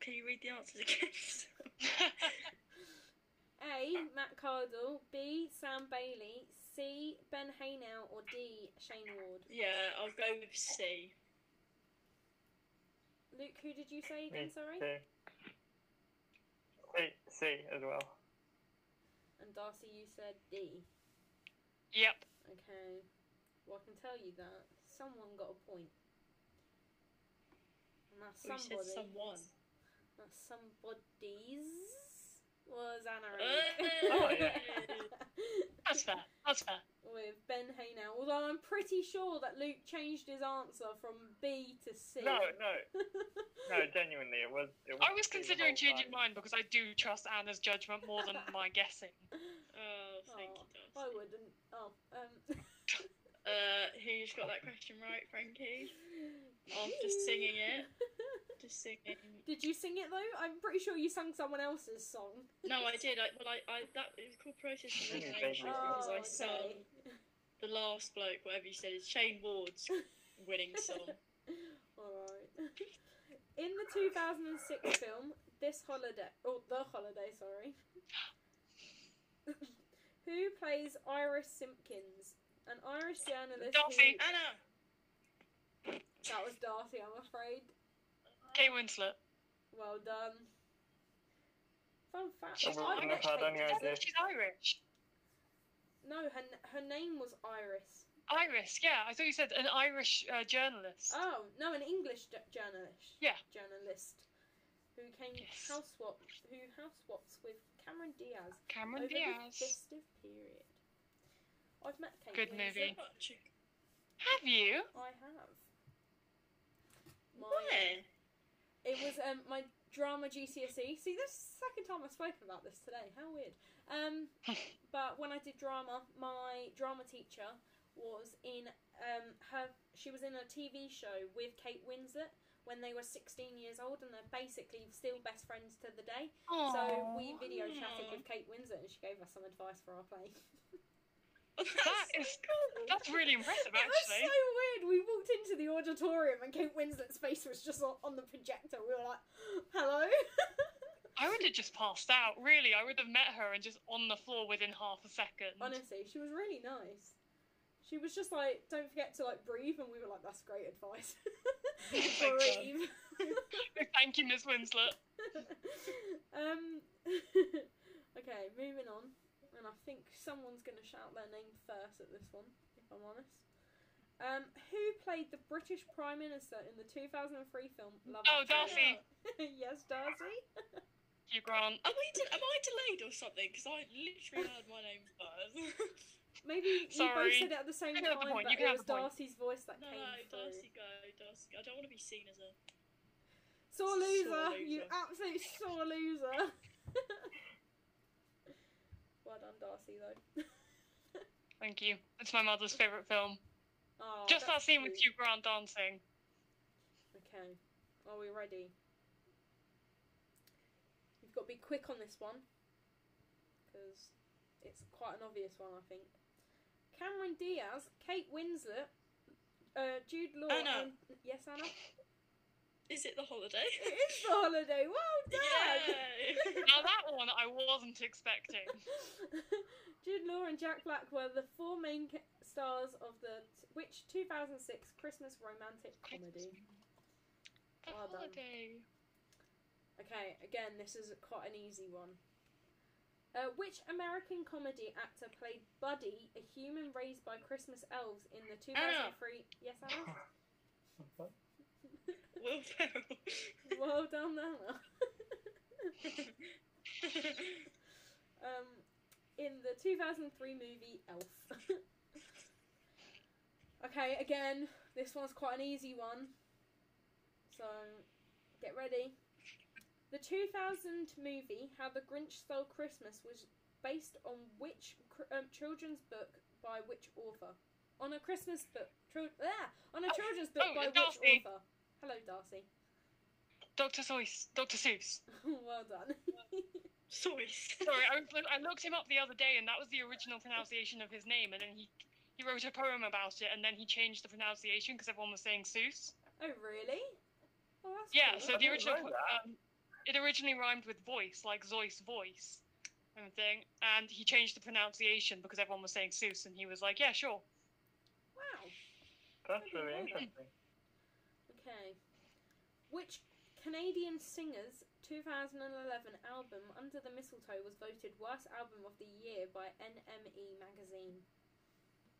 can you read the answers again? [laughs] A. Matt Cardle. B. Sam Bailey. C. Ben Haenow. Or D. Shane Ward. yeah, I'll go with C. Luke, who did you say again? Me Sorry. too. C, C as well. And Darcy, you said D. yep. Okay. Well, I can tell you that someone got a point. And that We said someone. That somebody's was Anna [laughs] Oh, yeah. [laughs] That's fair. That's fair. With Ben Haenow. Although I'm pretty sure that Luke changed his answer from B to C. No, no, [laughs] no. Genuinely, it was. It was I was C considering changing mine because I do trust Anna's judgment more than my guessing. Oh, thank Oh, you, I wouldn't. Oh, um. Uh, who's got that question right, Frankie? After singing it. [laughs] Just singing. Did you sing it though? I'm pretty sure you sang someone else's song. No, I did. I, well, I, I that it was called process of elimination because I Oh, sung okay. the last bloke, whatever you said, is Shane Ward's winning song. [laughs] Alright. In the 2006 film, This Holiday, or The Holiday, sorry. [gasps] who plays Iris Simpkins? An Irish journalist. Darcy. Who, Anna. That was Darcy, I'm afraid. Kate Winslet. Well done. Fun fact. She's I wouldn't have Irish. had any Kate. idea. She's Irish. No, her, her name was Iris. Iris, yeah. I thought you said an Irish uh, journalist. Oh, no, an English j- journalist. Yeah. Journalist. Who came Yes. house swap, who house swaps with Cameron Diaz Cameron over the Diaz. festive period. I've met Kate Good Winslet. movie. Have you? I have. My, Where? It was um my drama GCSE. See, this is the second time I've spoken about this today. How weird. Um, [laughs] but when I did drama, my drama teacher was in um her. She was in a TV show with Kate Winslet when they were 16 years old, and they're basically still best friends to the day. So we video chatted with Kate Winslet, and she gave us some advice for our play. [laughs] That's That is-. That's really impressive, Actually, It was so weird. We walked into the auditorium and Kate Winslet's face was just on, on the projector. We were like, [gasps] "Hello." I would have just passed out. Really, I would have met her and just on the floor within half a second. Honestly, she was really nice. She was just like, "Don't forget to like breathe," and we were like, "That's great advice." [laughs] Breathe. [laughs] Thank you, Miss Winslet. [laughs] um. okay, moving on. And I think someone's going to shout their name first at this one, if I'm honest. Um, who played the British Prime Minister in the 2003 film Love Oh, Actually? Darcy. [laughs] yes, Darcy. [laughs] Hugh Grant. Am I, de- am I delayed or something? Because I literally heard my name first. [laughs] Maybe you both said it at the same You can have time, the but you can it was the point. Darcy's voice that no, came no, through. Darcy, go, Darcy. I don't want to be seen as a. Sore Sore loser, you loser. absolute sore loser. Darcy, though. [laughs] Thank you. It's my mother's favourite film. Oh, Just that scene with cute. Hugh Grant dancing. Okay, are we ready? You've got to be quick on this one because it's quite an obvious one, I think. Cameron Diaz, Kate Winslet, uh, Jude Law, Anna. and yes, Anna. Is it the holiday? It is the holiday. Well done. Yay! Now that one I wasn't expecting. [laughs] Jude Law and Jack Black were the four main ca- stars of the t- which 2006 Christmas romantic comedy. The Well done. Okay, again, this is quite an easy one. Uh, which American comedy actor played Buddy, a human raised by Christmas elves, in the 2003? Yes, Anna. [laughs] Will Ferrell. [laughs] well done, Anna. [laughs] um, in the 2003 movie Elf. [laughs] okay, again, this one's quite an easy one. So, get ready. The 2000 movie How the Grinch Stole Christmas was based on which cr- um, children's book by which author? On a Christmas book. Tro- ah, on a Oh, children's book oh, by which author? Hello, Darcy. Dr. Seuss. Dr. Seuss. [laughs] well done. Sorry. [laughs] Sorry, I, was, I looked him up the other day, and that was the original pronunciation of his name. And then he he wrote a poem about it, and then he changed the pronunciation because everyone was saying Seuss. oh really? Oh, Yeah, cool. so I the original um, it originally rhymed with voice, like Zeus voice, kind of thing. And he changed the pronunciation because everyone was saying Seuss, and he was like, "Yeah, sure." Wow. That's really interesting. Okay. Which Canadian singer's 2011 album Under the Mistletoe was voted Worst Album of the Year by NME magazine?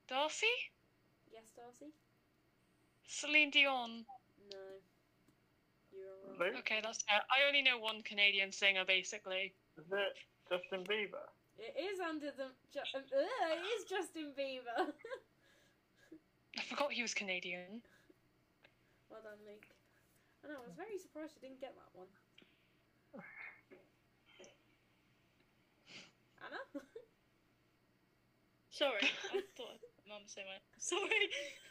Darcy, Yes, Darcy? Celine Dion. No. You're wrong. Luke, Okay, that's fair. I only know one Canadian singer, basically. is it Justin Bieber? It is under the. Ju- uh, it is Justin Bieber. [laughs] I forgot he was Canadian. well done, Luke. I know, I was very surprised you didn't get that one. Anna? [laughs] Sorry. I [laughs] thought Mum said my. Sorry.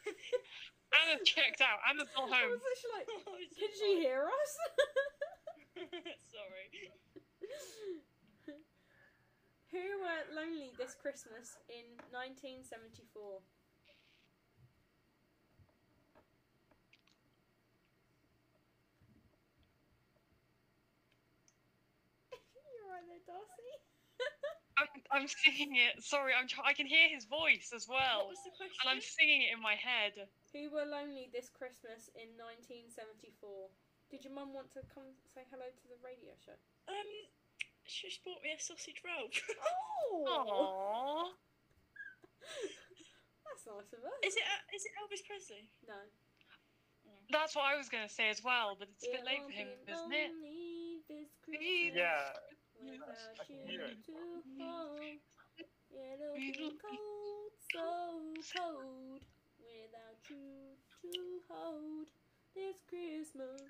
[laughs] Anna checked out. Anna's not I home. was literally like, I was can just she hear us? Sorry. Who were lonely this Christmas in 1974? You're right there, Darcy. I'm, I'm singing it. Sorry, I'm. Try- I can hear his voice as What well, was the question? and I'm singing it in my head. Who were lonely this Christmas in 1974? Did your mum want to come say hello to the radio show? Um, she just bought me a sausage roll. Oh! Aww. [laughs] That's nice of her. is it? Uh, is it Elvis Presley? No. That's what I was gonna say as well, but it's a bit It late for him, isn't it? this Yeah, Without I you hear it. to hold. It'll be be cold, so cold. Without you to hold this Christmas.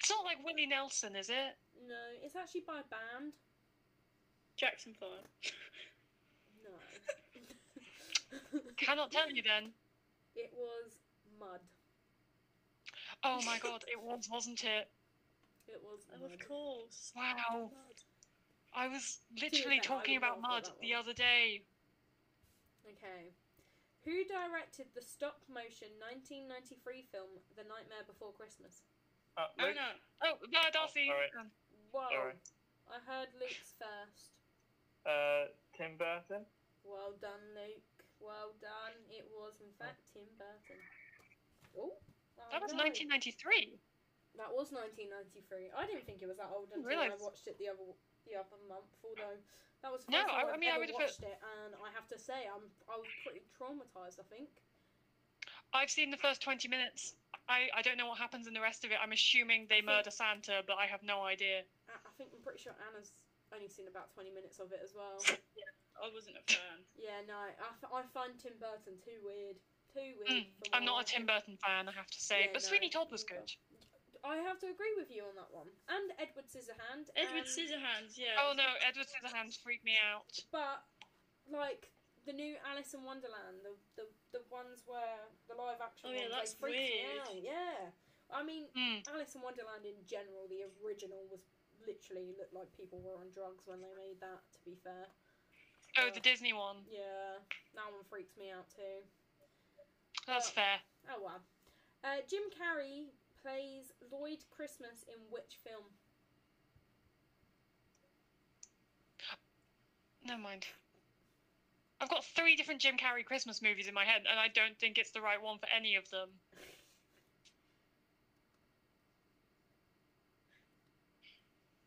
It's not like Willie Nelson, is it? No, it's actually by a band. Jackson Five. No. [laughs] Cannot tell you then. it was Mud. Oh my god, it was, wasn't it? It was Mud. of course. Wow. God. I was literally I talking about mud the other day. Okay. Who directed the stop motion 1993 film The Nightmare Before Christmas? uh, Oh Luke, no. Oh, no, Darcy. sorry. Um, Whoa. Sorry. I heard Luke's first. uh, Tim Burton. Well done, Luke. Well done. It was, in fact, Tim Burton. Oh. that was no. 1993. That was 1993. I didn't think it was that old until realise. I watched it the other the other month. Although that was the No, I- I I've mean, I would've put- watched it, and I have to say, I'm I was pretty traumatized. I think. I've seen the first 20 minutes. I, I don't know what happens in the rest of it. I'm assuming they think- murder Santa, but I have no idea. I, I think I'm pretty sure Anna's only seen about 20 minutes of it as well. [laughs] I wasn't a fan. Yeah, no, I, f- I find Tim Burton too weird. Too weird. Mm, I'm not a Tim. Burton fan, I have to say. Yeah, but no, Sweeney Todd was good. I have to agree with you on that one. And Edward Scissorhand. Edward and- Scissorhands, yeah. Oh no, Edward Scissorhands freaked me out. But like the new Alice in Wonderland, the the, the ones where the live action Oh, yeah, ones, that's they freaked me out. Yeah. I mean, Mm. Alice in Wonderland in general, the original was literally looked like people were on drugs when they made that. To be fair, Oh, Uh, the Disney one. yeah, that one freaks me out too. That's uh, fair. Oh well. Uh, Jim Carrey plays Lloyd Christmas in which film? Never mind. I've got three different Jim Carrey Christmas movies in my head, and I don't think it's the right one for any of them.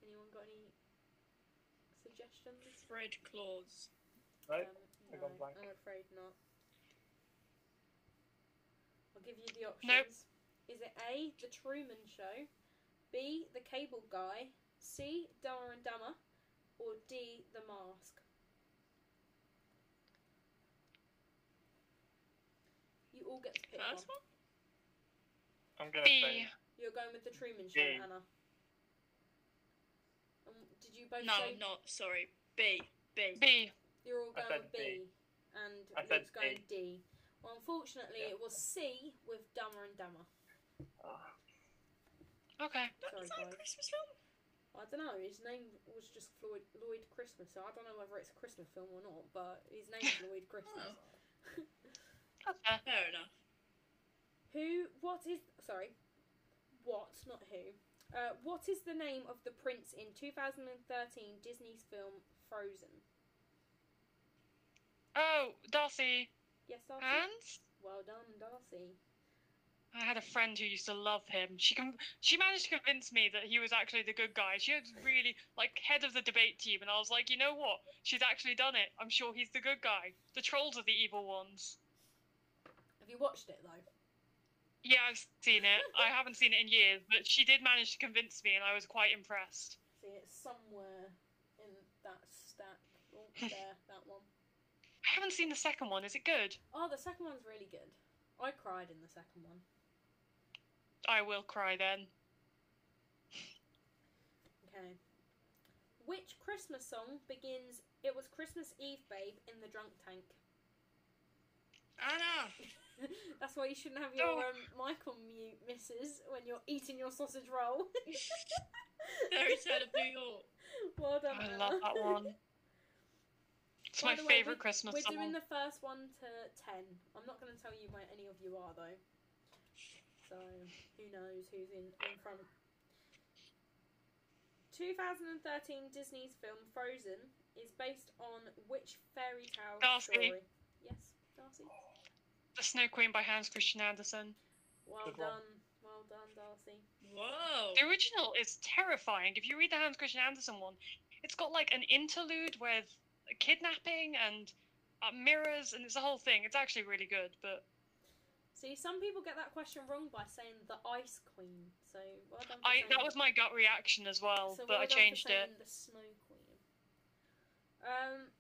Anyone got any suggestions? Fred Claus. No, Um, I've no, gone blank. I'm afraid not. I'll give you the options. Nope. Is it A, The Truman Show, B, The Cable Guy, C, Dumber and Dumber, or D, The Mask? You all get to pick. First one? I'm gonna B. say You're going with The Truman Show, D. Anna. Um, did you both No, say not. Sorry. B. B. B. You're all I going said with B, B. and I said Luke's going D. Well, unfortunately, Yeah. it was C with Dumber and Dumber. Okay. Sorry, Is that a guys. Christmas film? I don't know. His name was just Floyd Lloyd Christmas, so I don't know whether it's a Christmas film or not. But his name's [laughs] Lloyd Christmas. [laughs] Okay. Fair enough. Who? What is? Sorry. What? Not who. Uh, what is the name of the prince in 2013 Disney's film Frozen? Oh, Darcy. Yes, Darcy. And Well done, Darcy. I had a friend who used to love him. She con- she managed to convince me that he was actually the good guy. She was really like head of the debate team, and I was like, you know what? She's actually done it. I'm sure he's the good guy. The trolls are the evil ones. Have you watched it though? Yeah, I've seen it. I haven't seen it in years, but she did manage to convince me, and I was quite impressed. See, it's somewhere in that stack. Oh, there, [laughs] that one. I haven't seen the second one. Is it good? Oh, the second one's really good. I cried in the second one. I will cry then. Okay. Which Christmas song begins It was Christmas Eve, babe, in the drunk tank? Anna! [laughs] That's why you shouldn't have your Oh. um, mic on mute, missus, when you're eating your sausage roll. [laughs] Fairy Tale of New York. [laughs] well done, I Anna. love that one. It's By my favorite Christmas We're song. doing the first one to ten. I'm not going to tell you where any of you are though. So who knows who's in in front. 2013 Disney's film Frozen is based on which fairy tale Darcy. story? Yes, Darcy. The Snow Queen by Hans Christian Andersen. Well Good one. done, well done, Darcy. Whoa! The original is terrifying. If you read the Hans Christian Andersen one, it's got like an interlude with a kidnapping and uh, mirrors, and it's a whole thing. It's actually really good, but See, some people get that question wrong by saying the Ice Queen. So well done. For I that was my gut reaction as well, So but well I done for changed it. The Snow Queen. Um,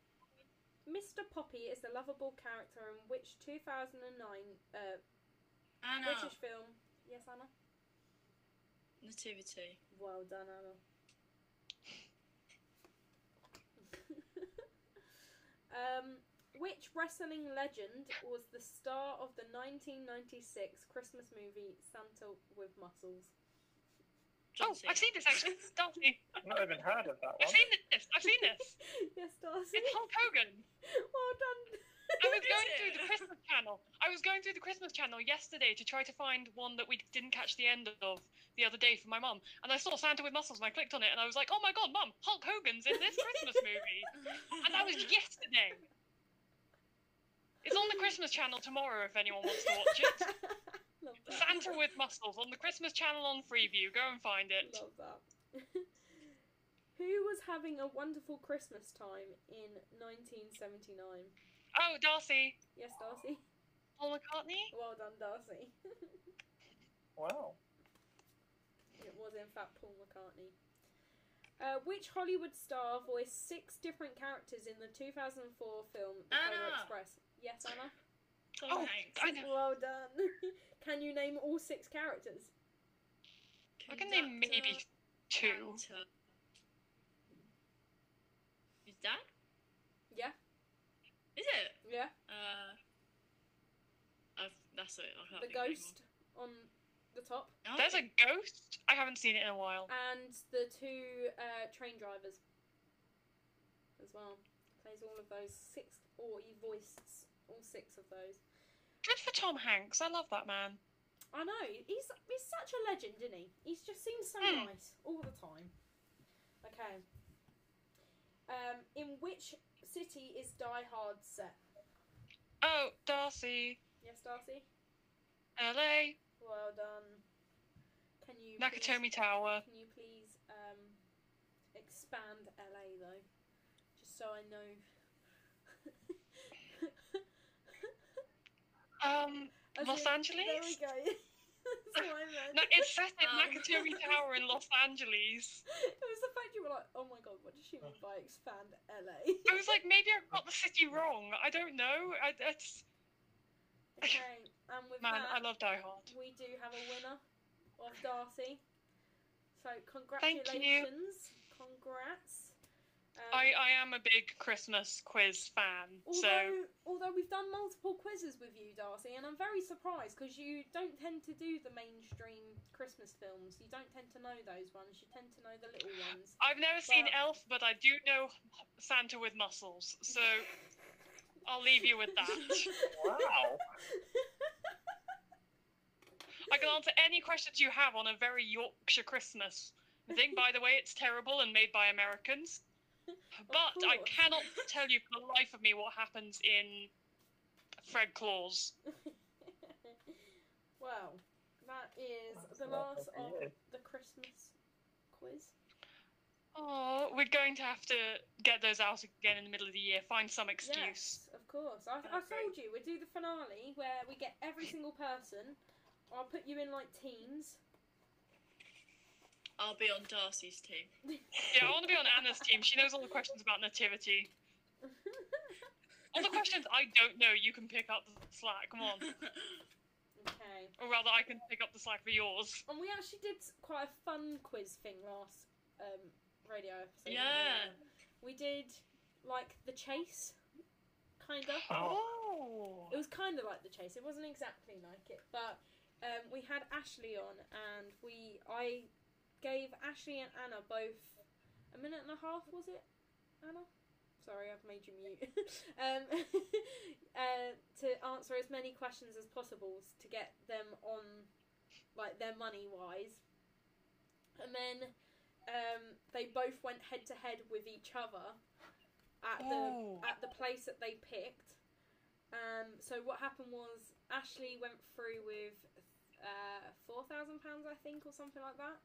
Mr. Poppy is the lovable character in which 2009 uh, Anna! British film? Yes, Anna. Nativity. Well done, Anna. [laughs] [laughs] um, which wrestling legend was the star of the 1996 Christmas movie Santa with Muscles? Oh, Cena. I've seen this actually. [laughs] Darcy. I've not even heard of that one. I've seen this. I've seen [laughs] this. yes, Darcy. It's Hulk Hogan. well done. I was going it? through the Christmas channel. I was going through the Christmas channel yesterday to try to find one that we didn't catch the end of the other day for my mum, and I saw Santa with muscles, and I clicked on it, and I was like, "Oh my god, mum, Hulk Hogan's in this Christmas [laughs] movie," and that was yesterday. It's on the Christmas channel tomorrow if anyone wants to watch it. [laughs] Santa with muscles on the Christmas channel on Freeview. Go and find it. Love that. [laughs] Who was having a wonderful Christmas time in 1979? Oh, Darcy. Yes, Darcy. Paul McCartney. Well done, Darcy. [laughs] Wow. it was in fact Paul McCartney. Uh, which Hollywood star voiced six different characters in the 2004 film The Polar Anna. Express? Yes, Anna. Tom Oh, Hanks. I know. Well done. [laughs] Can you name all six characters? I can name maybe two. actor. Is that? Yeah. Is it? Yeah. Uh, I've, that's it. I can't The think of any ghost on the top. Oh, There's a ghost. I haven't seen it in a while. and the two uh, train drivers as well. Plays all of those six, or he voiced all six of those. Good for Tom Hanks. I love that man. I know he's he's such a legend, isn't he? He just seems so Hmm. nice all the time. Okay. Um, in which city is Die Hard set? Oh, Darcy. Yes, Darcy. LA. Well done. Can you Nakatomi please, Tower. Can you please um expand LA though, just so I know. Um, As Los Angeles? There we go. [laughs] That's what I meant. no, it's set in Um. Nakatomi [laughs] Tower in Los Angeles. it was the fact you were like, oh my god, what does she mean by expand LA? I was like, maybe I got the [laughs] city wrong. I don't know. I, it's okay, and with man, that, I love Die Hard. we do have a winner of Darcy. So congratulations, congrats. I, I am a big Christmas quiz fan, although, so although we've done multiple quizzes with you, Darcy, and I'm very surprised because you don't tend to do the mainstream Christmas films. You don't tend to know those ones. You tend to know the little ones. I've never seen Elf, but I do know Santa with muscles. So I'll leave you with that. [laughs] Wow. I can answer any questions you have on a very Yorkshire Christmas. thing. by the way, it's terrible and made by Americans. But I cannot tell you for the life of me what happens in Fred Claus. [laughs] well, that is That's the last of it is. the Christmas quiz. Oh, we're going to have to get those out again in the middle of the year. Find some excuse. Yes, of course. I, I told you we do the finale where we get every single person. I'll put you in like teams. I'll be on Darcy's team. Yeah, I want to be on Anna's team. She knows all the questions about nativity. All the questions I don't know, you can pick up the slack. Come on, okay. or rather, I can pick up the slack for yours. And we actually did quite a fun quiz thing last um, radio episode. we? Yeah. We did like the chase, kind of. Oh, It was kind of like the chase. It wasn't exactly like it, but um, we had Ashley on, and we I gave Ashley and Anna both a minute and a half. Was it Anna? Sorry, I've made you mute. [laughs] um, [laughs] uh, to answer as many questions as possible to get them on, like their money wise, and then um, they both went head to head with each other at the Oh. at the place that they picked. Um, so what happened was Ashley went through with uh, four thousand pounds, I think, or something like that,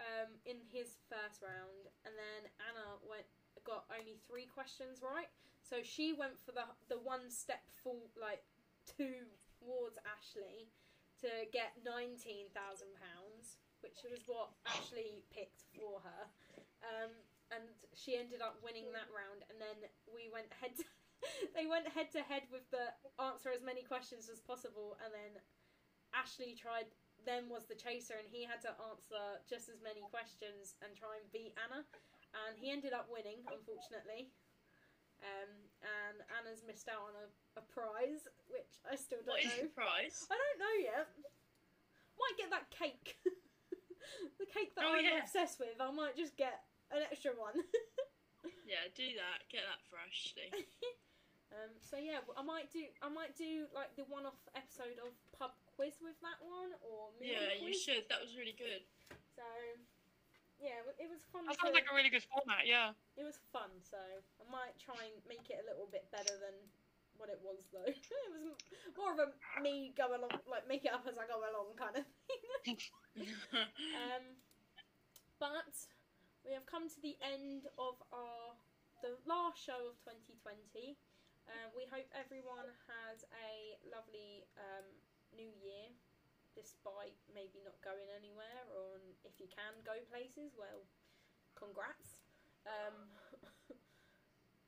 um, in his first round, and then Anna went got only three questions right. So she went for the the one step full like towards Ashley to get nineteen thousand pounds, which was what Ashley picked for her. Um, and she ended up winning that round, and then we went head. To, [laughs] they went head to head with the answer as many questions as possible, and then Ashley tried. Then was the chaser, and he had to answer just as many questions and try and beat Anna, and he ended up winning, unfortunately. Um, and Anna's missed out on a, a prize, which I still don't What is know. your prize? I don't know yet. Might get that cake. [laughs] the cake that Oh, I'm yeah. obsessed with. I might just get an extra one. [laughs] Yeah, do that. Get that for Ashley. [laughs] um, so yeah, I might do. I might do like the one-off episode of pub quiz with that one, or movie Yeah, you should. That was really good. So yeah, it was fun. that to- sounds like a really good format. Yeah. It was fun, so I might try and make it a little bit better than what it was, though. [laughs] it was more of a me go along, like make it up as I go along kind of thing. [laughs] [laughs] um, but we have come to the end of our the last show of 2020. Um, we hope everyone has a lovely um, new year, despite maybe not going anywhere, or if you can go places, well, congrats. Um, [laughs]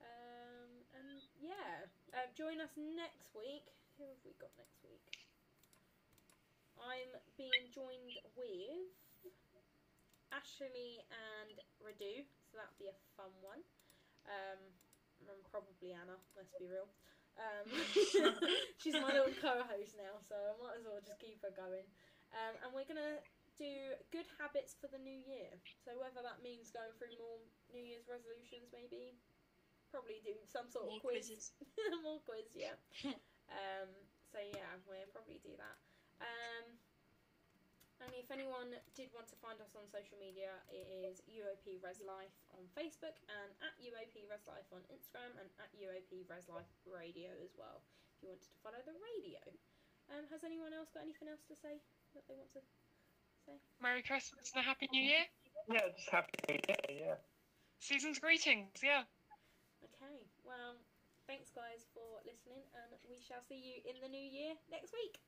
um, and yeah, uh, join us next week. Who have we got next week? I'm being joined with Ashley and Radu, so that'll be a fun one. Um, and probably Anna, let's be real. Um, [laughs] [laughs] she's my little co-host now, so I might as well just keep her going. Um, and we're gonna do good habits for the new year. So whether that means going through more New Year's resolutions, maybe, probably do some sort More of quiz. [laughs] more quiz, yeah. um, so yeah, we'll probably do that. Um, and if anyone did want to find us on social media, it is UOP Res Life on Facebook and at UOP Res Life on Instagram and at UOP Res Life Radio as well. If you wanted to follow the radio. Um, has anyone else got anything else to say that they want to say? Merry Christmas and a Happy New Year. Yeah, just happy New Year, yeah. Season's greetings. Yeah. Okay, well, thanks guys for listening, and we shall see you in the new year next week.